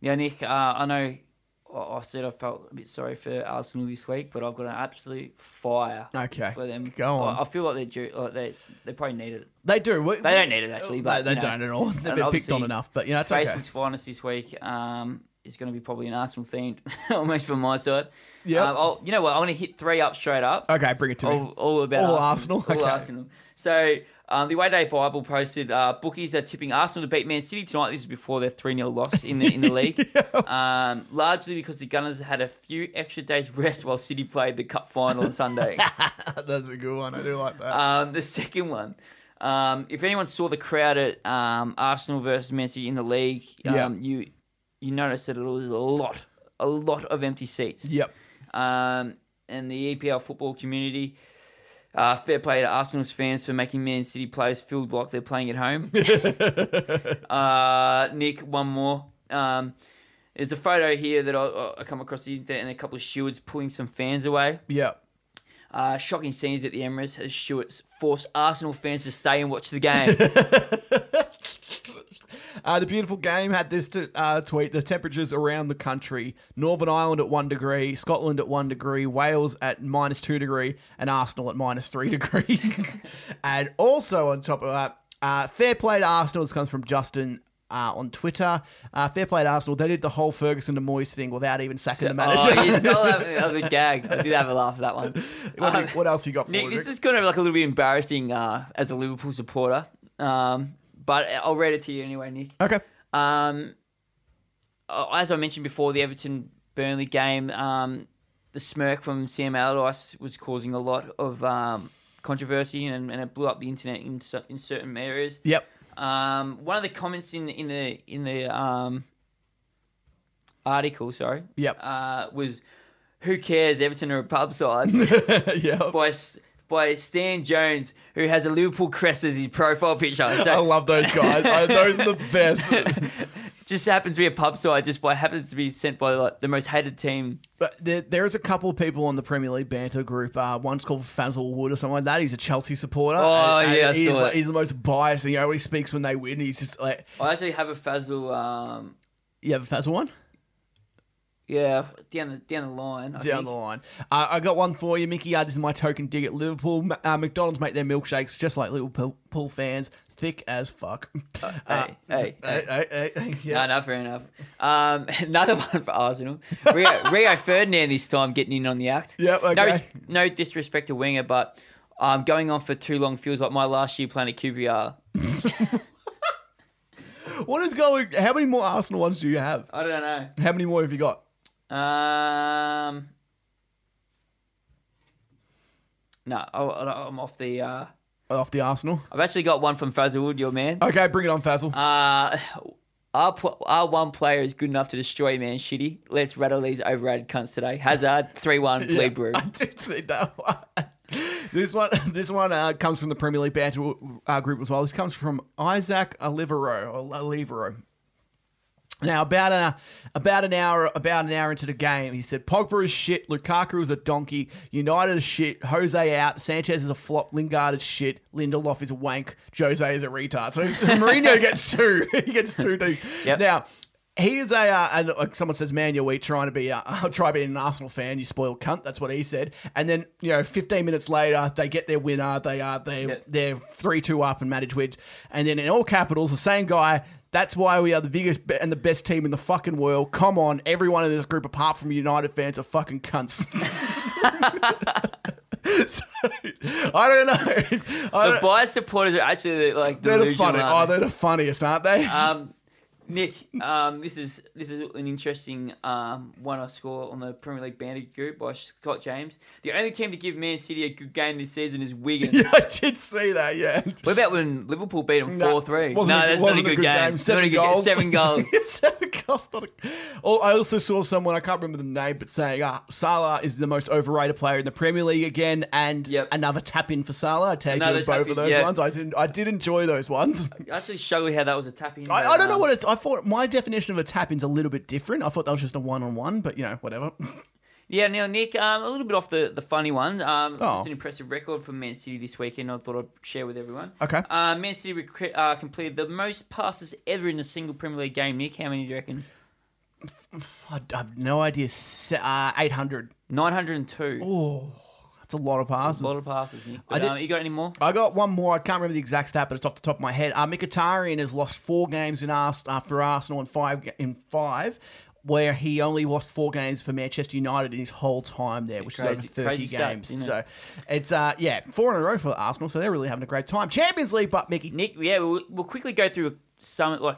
S2: Yeah, Nick, uh, I know I said I felt a bit sorry for Arsenal this week, but I've got an absolute fire
S1: Okay,
S2: for them.
S1: go on.
S2: I, I feel like they're due, like they they probably need it.
S1: They do. We-
S2: They don't need it actually, but
S1: they
S2: you know,
S1: don't at all. They've been picked on enough, but you know it's okay.
S2: Facebook's finest this week um, is going to be probably an Arsenal themed, *laughs* almost from my side.
S1: Yeah.
S2: Um, you know what? I'm going to hit three up straight up.
S1: Okay, bring it to
S2: all,
S1: me.
S2: all about
S1: All
S2: Arsenal.
S1: Arsenal?
S2: All
S1: Okay.
S2: Arsenal. So um, the Way Day Bible posted uh, bookies are tipping Arsenal to beat Man City tonight. This is before their 3 0 loss in the in the *laughs* league. um, largely because the Gunners had a few extra days rest while City played the cup final on Sunday. *laughs*
S1: That's a good one. I do like that.
S2: um, the second one. Um, if anyone saw the crowd at um, Arsenal versus Man City in the league, um,
S1: Yeah.
S2: you you notice that it was a lot, a lot of empty seats
S1: yep.
S2: um, and the EPL football community. Uh, fair play to Arsenal's fans for making Man City players feel like they're playing at home. *laughs* uh, Nick, one more. Um, there's a photo here that I, I come across the internet and a couple of stewards pulling some fans away.
S1: Yep.
S2: Uh, shocking scenes at the Emirates as stewards forced Arsenal fans to stay and watch the game. *laughs*
S1: Uh, the beautiful game had this to, uh, tweet: the temperatures around the country: Northern Ireland at one degree, Scotland at one degree, Wales at minus two degree, and Arsenal at minus three *laughs* degree. *laughs* and also on top of that, uh, fair play to Arsenal. This comes from Justin. Uh, on Twitter, uh, fair play to Arsenal. They did the whole Ferguson to Moyes thing without even sacking the manager.
S2: oh, you stole that. *laughs* That was a gag. I did have a laugh at that one.
S1: what,
S2: Um,
S1: what else you got for
S2: Nick, this
S1: Rick?
S2: is kind of like a little bit embarrassing uh, as a Liverpool supporter, um, but I'll read it to you anyway, Nick.
S1: Okay.
S2: Um, uh, as I mentioned before, the Everton Burnley game, um, the smirk from Sam Allardyce was causing a lot of um, controversy and, and it blew up the internet in, in certain areas.
S1: Yep.
S2: Um, one of the comments in the in the in the um, article, sorry,
S1: Yep.
S2: uh, was, "Who cares? Everton are a pub side." *laughs*
S1: yep.
S2: by by Stan Jones, who has a Liverpool crest as his profile picture.
S1: I love those guys. I, those are the best. *laughs*
S2: just happens to be a pub side, just by happens to be sent by like the most hated team.
S1: But there, there is a couple of people on the Premier League banter group. Uh, one's called Fazal Wood or something like that. He's a Chelsea supporter.
S2: Oh,
S1: and- and
S2: yeah, I
S1: he's,
S2: saw
S1: like, he's the most biased. And he only speaks when they win. He's just like,
S2: I actually have a Fazal, um,
S1: you have a Fazal one
S2: yeah, down the down the line. I
S1: down
S2: think.
S1: the line. Uh, I got one for you, Mickey. Uh, this is my token dig at Liverpool. Uh, McDonald's make their milkshakes just like Liverpool fans, thick as fuck. Uh, *laughs*
S2: hey, *laughs* hey,
S1: hey, hey, hey, yeah.
S2: No, no, fair enough. Um, *laughs* another one for Arsenal. Rio, Rio Ferdinand this time getting in on the act.
S1: Yep, okay.
S2: res- no disrespect to Wenger, but um, going on for too long feels like my last year playing at QPR.
S1: What is going? How many more Arsenal ones do you have?
S2: I don't know.
S1: How many more have you got?
S2: Um, no, I, I'm off the. Uh,
S1: Off the Arsenal.
S2: I've actually got one from Fazalwood, your man.
S1: Okay, bring it on, Fazal.
S2: Uh, our, our one player is good enough to destroy man shitty. Let's rattle these overrated cunts today. Hazard, *laughs* 3 1,
S1: Yeah,
S2: bleed brew.
S1: I did see that one. *laughs* This one, *laughs* this one uh, comes from the Premier League banter uh, group as well. This comes from Isaac Olivero Olivero. Now, about a, about an hour, about an hour into the game, he said Pogba is shit, Lukaku is a donkey, United is shit, Jose out, Sanchez is a flop, Lingard is shit, Lindelof is a wank, Jose is a retard. So *laughs* Mourinho gets two. *laughs* he gets two. two.
S2: Yep.
S1: Now. He is a, uh, and like someone says, man, you're weak trying to be, uh, *laughs* try being an Arsenal fan, you spoiled cunt. That's what he said. And then, you know, 15 minutes later, they get their winner. They are, they, they're 3 2 up and manage wins. And then in all capitals, the same guy, that's why we are the biggest and the best team in the fucking world. Come on, everyone in this group, apart from United fans, are fucking cunts. *laughs* so, I don't know. *laughs* I
S2: The
S1: don't,
S2: bias supporters are actually like
S1: they're the funny. Oh, they're the funniest, aren't they?
S2: they? um, Nick, um, this is this is an interesting um, one I score on the Premier League Bandit group by Scott James. The only team to give Man City a good game this season is Wigan. *laughs*
S1: yeah, I did see that. Yeah.
S2: What about when Liverpool beat them four three? No, that's not a
S1: wasn't
S2: good, game. Not
S1: Seven
S2: a good game.
S1: goals.
S2: Seven goals. *laughs*
S1: Seven goals. Not a... Oh, I also saw someone I can't remember the name, but saying uh, Salah is the most overrated player in the Premier League again, and
S2: Yep.
S1: another tap in for Salah. I
S2: Another
S1: both of those
S2: yeah.
S1: ones. I did. I did enjoy those ones.
S2: I actually struggled how that was a tap in.
S1: I, I don't know what it's. I thought my definition of a tap in's a little bit different. I thought that was just a one on one, but you know, whatever. *laughs*
S2: Yeah, now Nick, um, a little bit off the, the funny ones. Um,
S1: Oh.
S2: Just an impressive record for Man City this weekend. I thought I'd share with everyone.
S1: Okay.
S2: Uh, Man City rec- uh, completed the most passes ever in a single Premier League game. Nick, how many do you reckon? *sighs*
S1: I, have no idea. Uh, Eight hundred.
S2: Nine hundred and two.
S1: Oh, that's a lot of passes.
S2: A lot of passes, Nick.
S1: I
S2: But,
S1: did-
S2: um, you got any more?
S1: I got one more. I can't remember the exact stat, but it's off the top of my head. Uh, Mkhitaryan has lost four games in Ars- uh, for Arsenal in five in five, where he only lost four games for Manchester United in his whole time there, which
S2: Crazy-
S1: is over thirty
S2: crazy
S1: games.
S2: isn't it?
S1: so it's uh yeah four in a row for Arsenal. So they're really having a great time. Champions League, but Mickey.
S2: Nick, yeah, we'll, we'll quickly go through some. Like,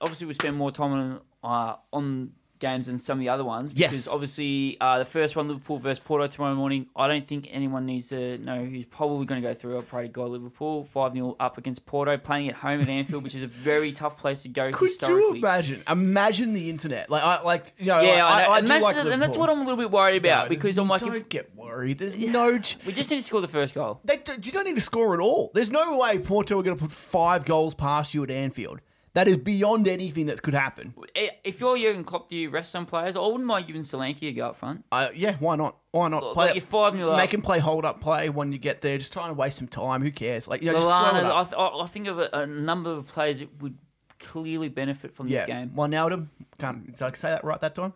S2: obviously, we spend more time on uh, on games than some of the other ones.
S1: Yes.
S2: Because obviously, uh, the first one, Liverpool versus Porto tomorrow morning. I don't think anyone needs to know who's probably going to go through. I pray to God, Liverpool five 0 up against Porto, playing at home at Anfield, which is a very tough place to go *laughs*
S1: Could
S2: historically.
S1: you imagine? Imagine the internet, like I like you know.
S2: Yeah,
S1: I,
S2: I.
S1: I,
S2: and,
S1: do
S2: that's,
S1: like
S2: and that's what I'm a little bit worried about
S1: No,
S2: because I'm like,
S1: don't
S2: if,
S1: get worried. There's no. ch-
S2: we just need to score the first goal.
S1: They, you don't need to score at all. There's no way Porto are going to put five goals past you at Anfield. That is beyond anything that could happen.
S2: If you're Jurgen Klopp, do you rest some players? I wouldn't mind giving Solanke a go up front.
S1: Uh, yeah, why not? Why not?
S2: Look,
S1: Play
S2: like
S1: it-
S2: you're 5-0 up.
S1: Make him play hold up play when you get there. Just trying to waste some time. Who cares? Like you know, just slow it
S2: Lallana,
S1: up.
S2: I, th- I I think of a, a number of players that would clearly benefit from
S1: yeah,
S2: this game.
S1: Wijnaldum. Can't did I say that right that time?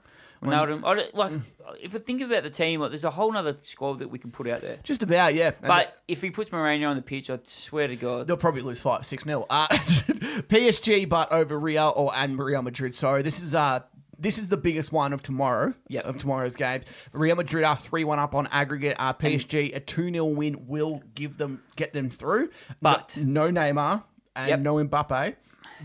S2: Ronaldo, I don't- like if I think about the team, like, there's a whole other squad that we can put out there.
S1: Just about, yeah. And
S2: But if he puts Moreno on the pitch, I swear to God,
S1: They'll probably lose five, six nil. Uh, *laughs* PSG, but over Real or and Real Madrid. Sorry, this is uh this is the biggest one of tomorrow.
S2: Yeah,
S1: of tomorrow's games. Real Madrid are three one up on aggregate. Uh, PSG a two 0 win will give them get them through.
S2: But-
S1: no, no Neymar and
S2: Yep.
S1: no Mbappe.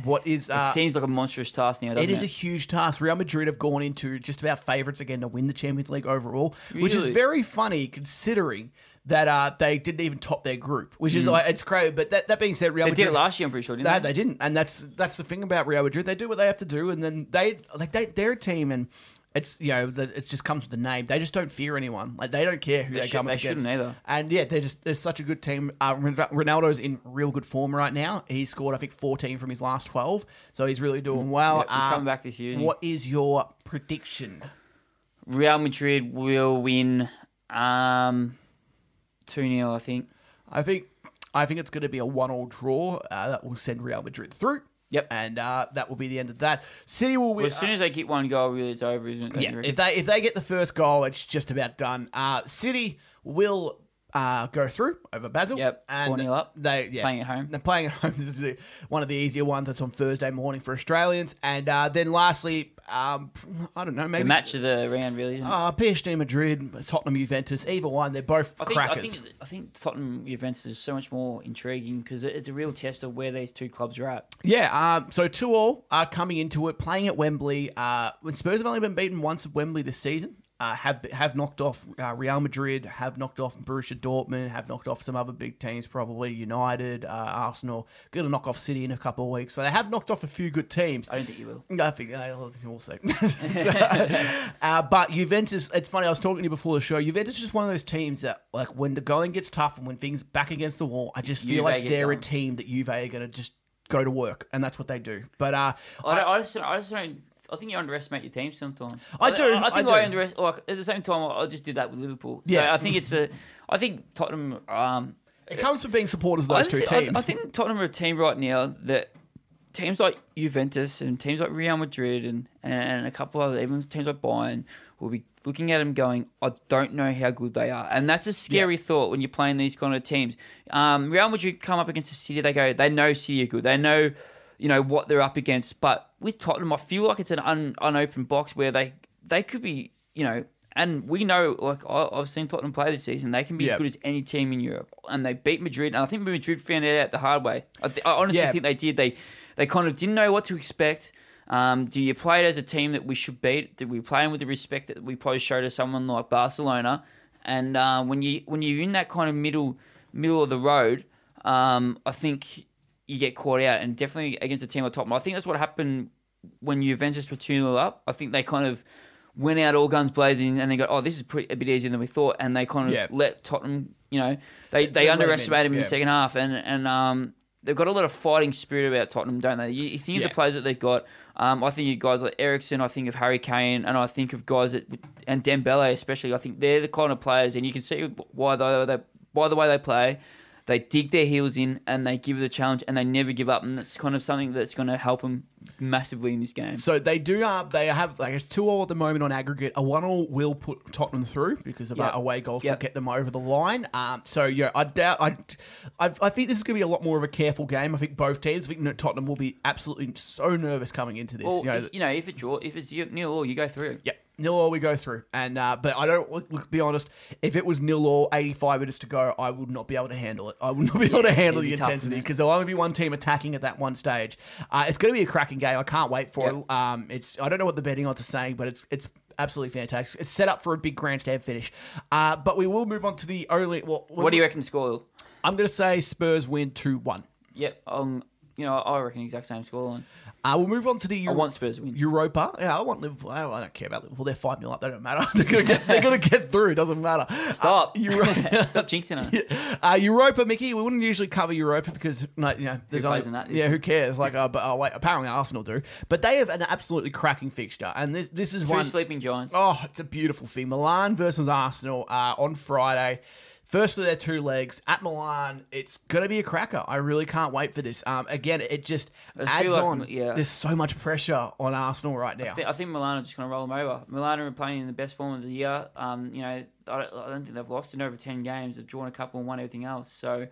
S1: What is uh,
S2: it seems like a monstrous task now, doesn't
S1: it
S2: it?
S1: is a huge task. Real Madrid have gone into just about favourites again to win the Champions League overall, which is very funny considering that uh, they didn't even top their group, which is like it's crazy. But that, that being said, Real
S2: Mm. they
S1: Madrid
S2: did it last year, I'm pretty sure, didn't
S1: no,
S2: they?
S1: they didn't, and that's that's the thing about Real Madrid. They do what they have to do, and then they like they they're a team, and it's you know it just comes with the name. They just don't fear anyone. Like they don't care who
S2: They
S1: they,
S2: should-
S1: come
S2: they
S1: against.
S2: shouldn't either.
S1: And yeah, they're just they're such a good team. Uh, Ronaldo's in real good form right now. He scored I think 14 from his last 12, so he's really doing well.
S2: Yep, he's
S1: Uh,
S2: coming back this year.
S1: What is your prediction?
S2: Real Madrid will win um, 2 0, I think.
S1: I think I think it's going to be a one-all draw uh, that will send Real Madrid through.
S2: Yep.
S1: and uh, that will be the end of that. City will win.
S2: Well, as soon as they get one goal, really, it's over, isn't it?
S1: Yeah, if they if they get the first goal, it's just about done. Uh, City will uh, go through over Basel.
S2: Yep,
S1: and
S2: 4-0 up,
S1: They yeah,
S2: playing at home.
S1: They're playing at home. *laughs* This is one of the easier ones. That's on Thursday morning for Australians. And uh, then lastly, um, I don't know, maybe
S2: the match of the round, really. Isn't?
S1: Uh, PSG Madrid, Tottenham Juventus, either one. They're both
S2: I think,
S1: crackers.
S2: I think I think Tottenham Juventus is so much more intriguing because it's a real test of where these two clubs are at.
S1: Yeah, um, so two all are coming into it, playing at Wembley. Uh, when Spurs have only been beaten once at Wembley this season, uh, have have knocked off uh, Real Madrid, have knocked off Borussia Dortmund, have knocked off some other big teams, probably United, uh, Arsenal. Going to knock off City in a couple of weeks, so they have knocked off a few good teams.
S2: I don't think you will.
S1: I think uh, we'll see. *laughs* uh, but Juventus, it's funny. I was talking to you before the show. Juventus is just one of those teams that, like, when the going gets tough and when things back against the wall, I just feel
S2: Juve
S1: like they're a team that Juve are going to just go to work, and that's what they do. But uh,
S2: I, don't, I just I just don't I think you underestimate your team sometimes.
S1: I do,
S2: I,
S1: I
S2: think
S1: do.
S2: I, underestimate. Like at the same time, I, I just did that with Liverpool. So
S1: Yeah.
S2: I think it's a. I think Tottenham. Um,
S1: It comes from being supporters of
S2: I
S1: those two
S2: think- I-
S1: teams.
S2: I, think Tottenham are a team right now that teams like Juventus and teams like Real Madrid and, and a couple of other, even teams like Bayern will be looking at them going, I don't know how good they are. And that's a scary thought when you're playing these kind of teams. Um, Real Madrid come up against a City, they go, they know City are good. They know, you know, what they're up against. But with Tottenham, I feel like it's an un, unopened box where they, they could be, you know, and we know, like I- I've seen Tottenham play this season, they can be
S1: Yeah.
S2: as good as any team in Europe, and they beat Madrid. And I think Madrid found it out the hard way. I, th- I honestly
S1: Yeah.
S2: think they did. They they kind of didn't know what to expect. Um, do you play it as a team that we should beat? Did we play them with the respect that we probably show to someone like Barcelona? And uh, when you when you're in that kind of middle middle of the road, um, I think you get caught out, and definitely against a team like Tottenham. I think that's what happened when Juventus were 2 0 up. I think they kind of went out all guns blazing and they go, oh, this is pretty, a bit easier than we thought. And they kind of
S1: Yeah.
S2: let Tottenham, you know, they,
S1: They
S2: they
S1: let 'em in,
S2: underestimated them in
S1: yeah.
S2: the second half. And, and um, they've got a lot of fighting spirit about Tottenham, don't they? You, you think of the players that they've got. Um, I think of guys like Eriksen, I think of Harry Kane, and I think of guys that, and Dembele especially. I think they're the kind of players, and you can see why they, they by the way they play. They dig their heels in and they give it a challenge and they never give up, and that's kind of something that's going to help them massively in this game.
S1: So they do. Uh, they have like it's two all at the moment on aggregate. A one all will put Tottenham through because of
S2: Yep.
S1: uh, away goals will get them over the line. Um, so yeah, I doubt. I, I, I think this is going to be a lot more of a careful game. I think both teams. I think Tottenham will be absolutely so nervous coming into this.
S2: Well,
S1: you know,
S2: it's- you know, if it draw, if it's nil all, you go through.
S1: yeah, nil all we go through. And uh, but I don't look, look, be honest. If it was nil all, eighty five minutes to go, I would not be able to handle it. I would not be able to handle the intensity because there'll only be one team attacking at that one stage. Uh, it's going to be a cracking game. I can't wait for
S2: Yep.
S1: it. Um, it's I don't know what the betting odds are saying, but it's it's absolutely fantastic. It's set up for a big grandstand finish. Uh, but we will move on to the only. Well,
S2: What do you reckon score?
S1: I'm going to say Spurs win two one.
S2: Yep, um, you know, I reckon exact same scoreline.
S1: Uh, we'll move on to the.
S2: I want Spurs to win.
S1: Europa. Yeah, I want Liverpool. I don't care about Liverpool. They're five 0 up. They don't matter. *laughs* They're gonna get. They're gonna get through. It doesn't matter.
S2: Stop.
S1: Uh, Euro- *laughs*
S2: Stop jinxing it. *laughs*
S1: uh, Europa, Mickey. We wouldn't usually cover Europa because, like, you know, there's
S2: plays
S1: only-
S2: in that
S1: Yeah, who cares? Like, uh, but oh wait, apparently Arsenal do. But they have an absolutely cracking fixture, and this this is
S2: Two
S1: one.
S2: sleeping giants.
S1: Oh, it's a beautiful thing. Milan versus Arsenal uh, on Friday. First of their two legs at Milan. It's gonna be a cracker. I really can't wait for this. Um, again, it just
S2: I
S1: adds
S2: like-
S1: on.
S2: yeah.
S1: There's so much pressure on Arsenal right now.
S2: I think, I think Milan are just going to roll them over. Milan are playing in the best form of the year. Um, you know, I don't, I don't think they've lost in over ten games. They've drawn a couple and won everything else. So,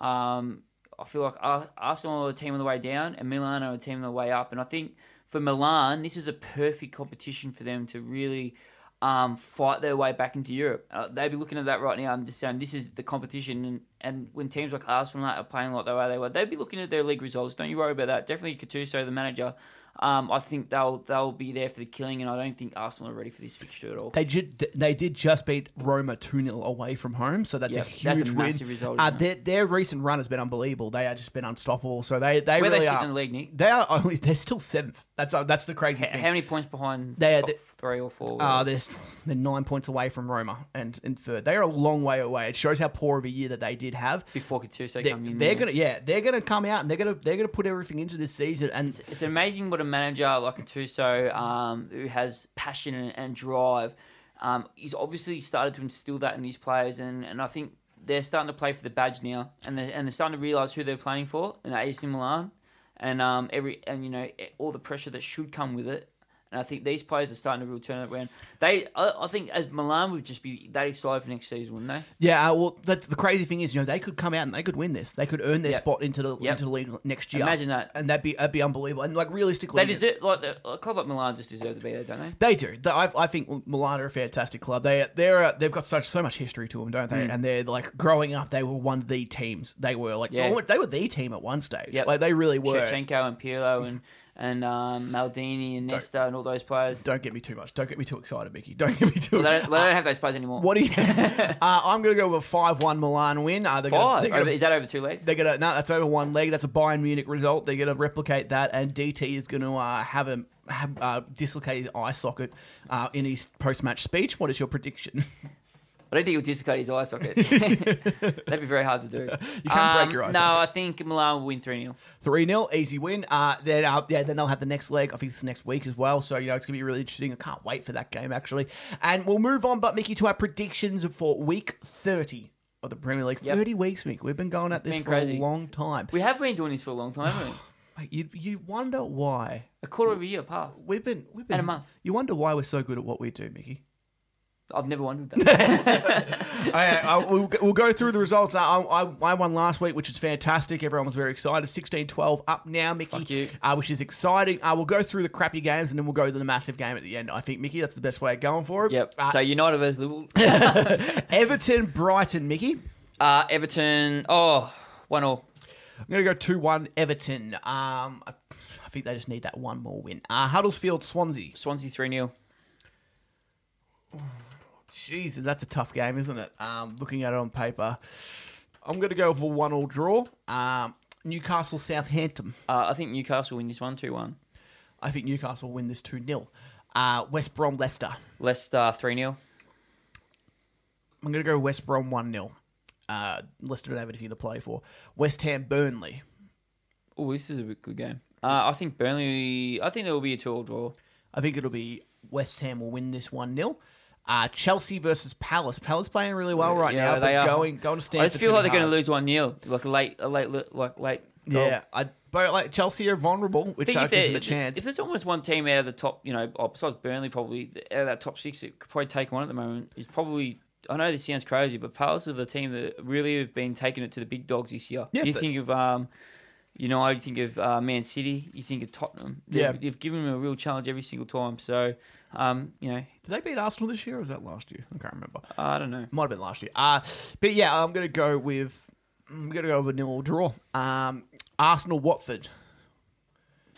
S2: um, I feel like Ar- Arsenal are a team on the way down, and Milan are a team on the way up. And I think for Milan, this is a perfect competition for them to really um, fight their way back into Europe. Uh, they'd be looking at that right now and just saying this is the competition. And, and when teams like Arsenal are playing like the way they were, they'd be looking at their league results. Don't you worry about that. Definitely Gattuso, the manager. Um, I think they'll they'll be there for the killing, and I don't think Arsenal are ready for this fixture at all.
S1: They did. They did just beat Roma two 0 away from home, so that's
S2: Yeah,
S1: a huge
S2: that's a
S1: win.
S2: massive result,
S1: Uh, their, their recent run has been unbelievable. They have just been unstoppable. So they they
S2: Where
S1: really
S2: they sit
S1: are.
S2: in the league, Nick?
S1: They are only. *laughs* They're still seventh. That's uh, that's the crazy
S2: H-
S1: thing.
S2: How many points behind
S1: They are
S2: top
S1: the-
S2: three or four?
S1: Uh, they're, they're nine points away from Roma and, and third. They are a long way away. It shows how poor of a year that they did have.
S2: before Gattuso
S1: They're,
S2: come in.
S1: they're
S2: there.
S1: gonna yeah they're gonna come out and they're gonna they're gonna put everything into this season and
S2: It's, it's amazing what a manager like Gattuso, um, who has passion and, and drive, um, he's obviously started to instill that in his players, and, and I think they're starting to play for the badge now, and they're, and they're starting to realise who they're playing for, and AC Milan, and um, every and you know all the pressure that should come with it. And I think these players are starting to really turn it around. They, I, I think, as Milan would just be that excited for next season, wouldn't they?
S1: yeah uh, well the, the crazy thing is you know they could come out and they could win this they could earn their
S2: Yep.
S1: spot into the
S2: Yep.
S1: into the league next year
S2: Imagine that.
S1: and that'd be that'd be unbelievable and like realistically
S2: They deserve, like the, a club like Milan just deserve to be there, don't they?
S1: They do. They- I, I think Milan are a fantastic club. They they're uh, they've got such so much history to them, don't they? And they're like growing up, they were one of the teams. They were like
S2: Yeah.
S1: they were the team at one stage.
S2: Yep.
S1: Like they really were.
S2: Shevchenko and Pirlo and and um, Maldini and Nesta and all those players.
S1: Don't get me too much. Don't get me too excited, Mickey. Don't get me too.
S2: Well, they, don't, well, they don't have those players anymore.
S1: what do you? *laughs* uh, I'm gonna go with a five-one Milan win. Uh, they're Gonna,
S2: Five?
S1: they're gonna,
S2: Over- is that over two legs?
S1: they're gonna no, that's over one leg. That's a Bayern Munich result. They're gonna replicate that, and DT is gonna uh, have him have uh, dislocate his eye socket uh, in his post-match speech. What is your prediction? *laughs*
S2: I don't think he'll dislocate his eye socket. *laughs* *laughs* That'd be very hard to do.
S1: You can't break your eye
S2: No,
S1: socket.
S2: I think Milan will win 3 0.
S1: 3 0, easy win. Uh, then, uh, yeah, then they'll have the next leg. I think it's next week as well. So, you know, it's going to be really interesting. I can't wait for that game, actually. And we'll move on, but Mickey, to our predictions for week 30 of the Premier League.
S2: Yep.
S1: 30 weeks, Mick. We've been going at this for
S2: crazy.
S1: a long time.
S2: We have been doing this for a long time, haven't we? *sighs*
S1: You, you wonder why.
S2: A quarter of a year past.
S1: We've been, we've been
S2: And a month.
S1: You wonder why we're so good at what we do, Mickey.
S2: I've never wondered that. *laughs*
S1: I, I, we'll, we'll go through the results. I, I, I won last week, which is fantastic. Everyone was very excited. 16 12 up now, Mickey. Uh, which is exciting. Uh, we'll go through the crappy games and then we'll go to the massive game at the end. I think, Mickey, that's the best way of going for it.
S2: yep.
S1: Uh,
S2: so United versus Liverpool. *laughs*
S1: Everton, Brighton, Mickey.
S2: Uh, Everton. Oh, one all.
S1: I'm going to go 2 1 Everton. Um, I, I think they just need that one more win. Uh, Huddersfield, Swansea.
S2: Swansea 3 0.
S1: Jesus, that's a tough game, isn't it? Um, looking at it on paper. I'm going to go for 1 all draw. Um, Newcastle, Southampton.
S2: Uh, I think Newcastle will win this one 2 1.
S1: I think Newcastle will win this 2 0. Uh, West Brom, Leicester.
S2: Leicester 3 0.
S1: I'm going to go West Brom 1 0. Uh, Leicester don't have anything to play for. West Ham, Burnley.
S2: Oh, this is a good game. Uh, I think Burnley. I think there will be a 2 all draw.
S1: I think it'll be West Ham will win this 1 0. Uh, Chelsea versus Palace. Palace playing really well right
S2: Yeah,
S1: now.
S2: They are
S1: Going, going to stand.
S2: I just feel like they're going to lose 1 0. Like a late, a late, like late. goal.
S1: Yeah, I, but like Chelsea are vulnerable, which
S2: think
S1: I
S2: if,
S1: gives a chance.
S2: if there's almost one team out of the top, you know, besides Burnley, probably out of that top six it could probably take one at the moment is probably. I know this sounds crazy, but Palace are the team that really have been taking it to the big dogs this year.
S1: Yeah,
S2: you think of um, United, I think of uh, Man City, you think of Tottenham. They've,
S1: Yeah.
S2: they've given them a real challenge every single time. So, um, you know,
S1: Did they beat Arsenal this year or was that last year? I can't remember.
S2: I don't know.
S1: Might have been last year. Uh, but yeah, I'm going to go with I'm going to go with a nil draw. Um, Arsenal Watford.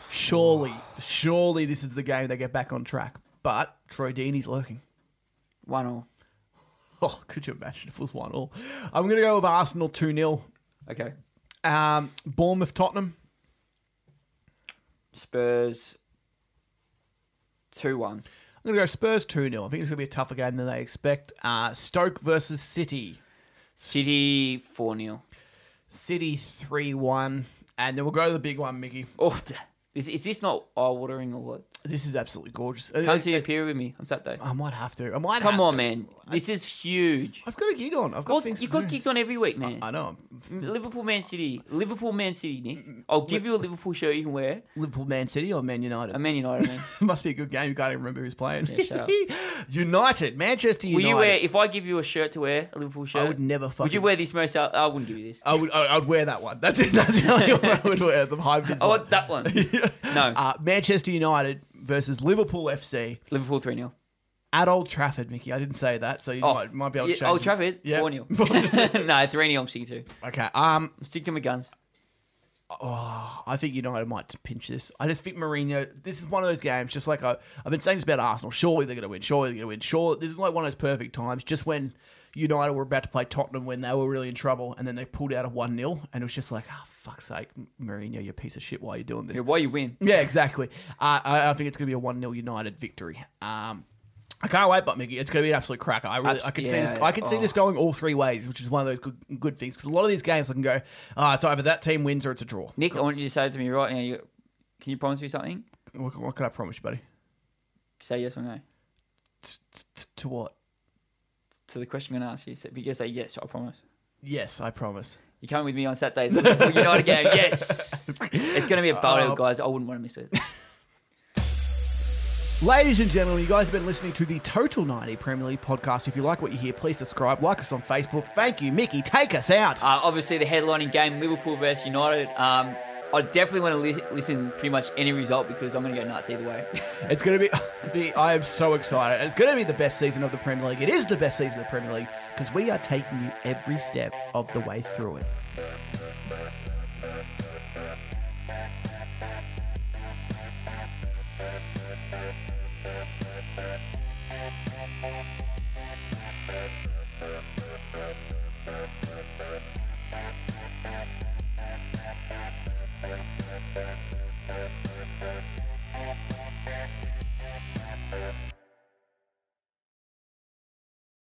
S1: Surely, surely this is the game they get back on track. But Troy Deeney's lurking.
S2: One all.
S1: Oh, could you imagine if it was one all? I'm going to go with Arsenal 2 0.
S2: Okay.
S1: Um, Bournemouth Tottenham.
S2: Spurs. Two one.
S1: I'm going to go Spurs 2 0. I think it's going to be a tougher game than they expect. Uh, Stoke versus City.
S2: City four 0
S1: City 3 1. And then we'll go to the big one, Mickey.
S2: Oh, is, is this not eye watering or what?
S1: This is absolutely gorgeous.
S2: Uh, Come uh, to appear uh, with me on Saturday.
S1: I might have to. I might
S2: Come
S1: have
S2: on,
S1: to.
S2: man. This is huge.
S1: I've got a gig on. I've got
S2: Well,
S1: things
S2: you've got gigs on every week, man.
S1: I know.
S2: Liverpool, Man City. Liverpool, Man City, Nick. I'll give you a Liverpool shirt you can wear.
S1: Liverpool, Man City, or Man United?
S2: A Man United, man. *laughs*
S1: Must be a good game. You can't even remember who's playing.
S2: Yeah. *laughs*
S1: United, Manchester
S2: Will
S1: United.
S2: you wear, if I give you a shirt to wear, a Liverpool shirt?
S1: I would never fucking.
S2: Would you wear this most? I wouldn't give you this.
S1: I would. I would wear that one. That's it. That's the only *laughs* one I would wear. The hybrid.
S2: I want that one. *laughs* No.
S1: Uh, Manchester United versus Liverpool FC
S2: Liverpool 3 0.
S1: at Old Trafford, Mickey. I didn't say that, so you
S2: Oh,
S1: might, might be able to
S2: yeah,
S1: change.
S2: Old. Trafford,
S1: Yeah.
S2: 4 0. *laughs* no, *laughs* 3 0 I'm sticking to.
S1: Okay. Um,
S2: Stick to my guns.
S1: Oh, I think United might pinch this. I just think Mourinho. This is one of those games, just like I, I've been saying this about Arsenal. Surely they're going to win. Surely they're going to win. Sure, this is like one of those perfect times. Just when United were about to play Tottenham when they were really in trouble, and then they pulled out a one 0 and it was just like, oh fuck's sake, Mourinho, you piece of shit. Why are you doing this?
S2: Yeah, why you win?
S1: Yeah, exactly. Uh, I, I think it's going to be a one 0 United victory. Um, I can't wait, but Mickey, it's going to be an absolute cracker. I really, I can see this. I can see
S2: oh.
S1: this going all three ways, which is one of those good, good things. Because a lot of these games, I can go, oh, it's either that team wins or it's a draw.
S2: Nick, I want you to say to me right now. You, can you promise me something?
S1: What, what can I promise you, buddy?
S2: Say yes or no.
S1: T- t- to what?
S2: To the question I'm going to ask you. So if you just say yes, I promise.
S1: Yes, I promise.
S2: You're coming with me on Saturday. The United game. Yes. It's going to be a battle,
S1: Oh.
S2: guys. I wouldn't want to miss it. *laughs*
S1: Ladies and gentlemen, you guys have been listening to the Total 90 Premier League podcast. If you like what you hear, please subscribe, like us on Facebook. Thank you, Mickey. Take us out.
S2: Uh, obviously, the headlining game, Liverpool versus United. Um, I definitely want to li- listen pretty much any result because I'm going to go nuts either way. *laughs*
S1: It's going to be, *laughs* be. I am so excited. It's going to be the best season of the Premier League. It is the best season of the Premier League because we are taking you every step of the way through it.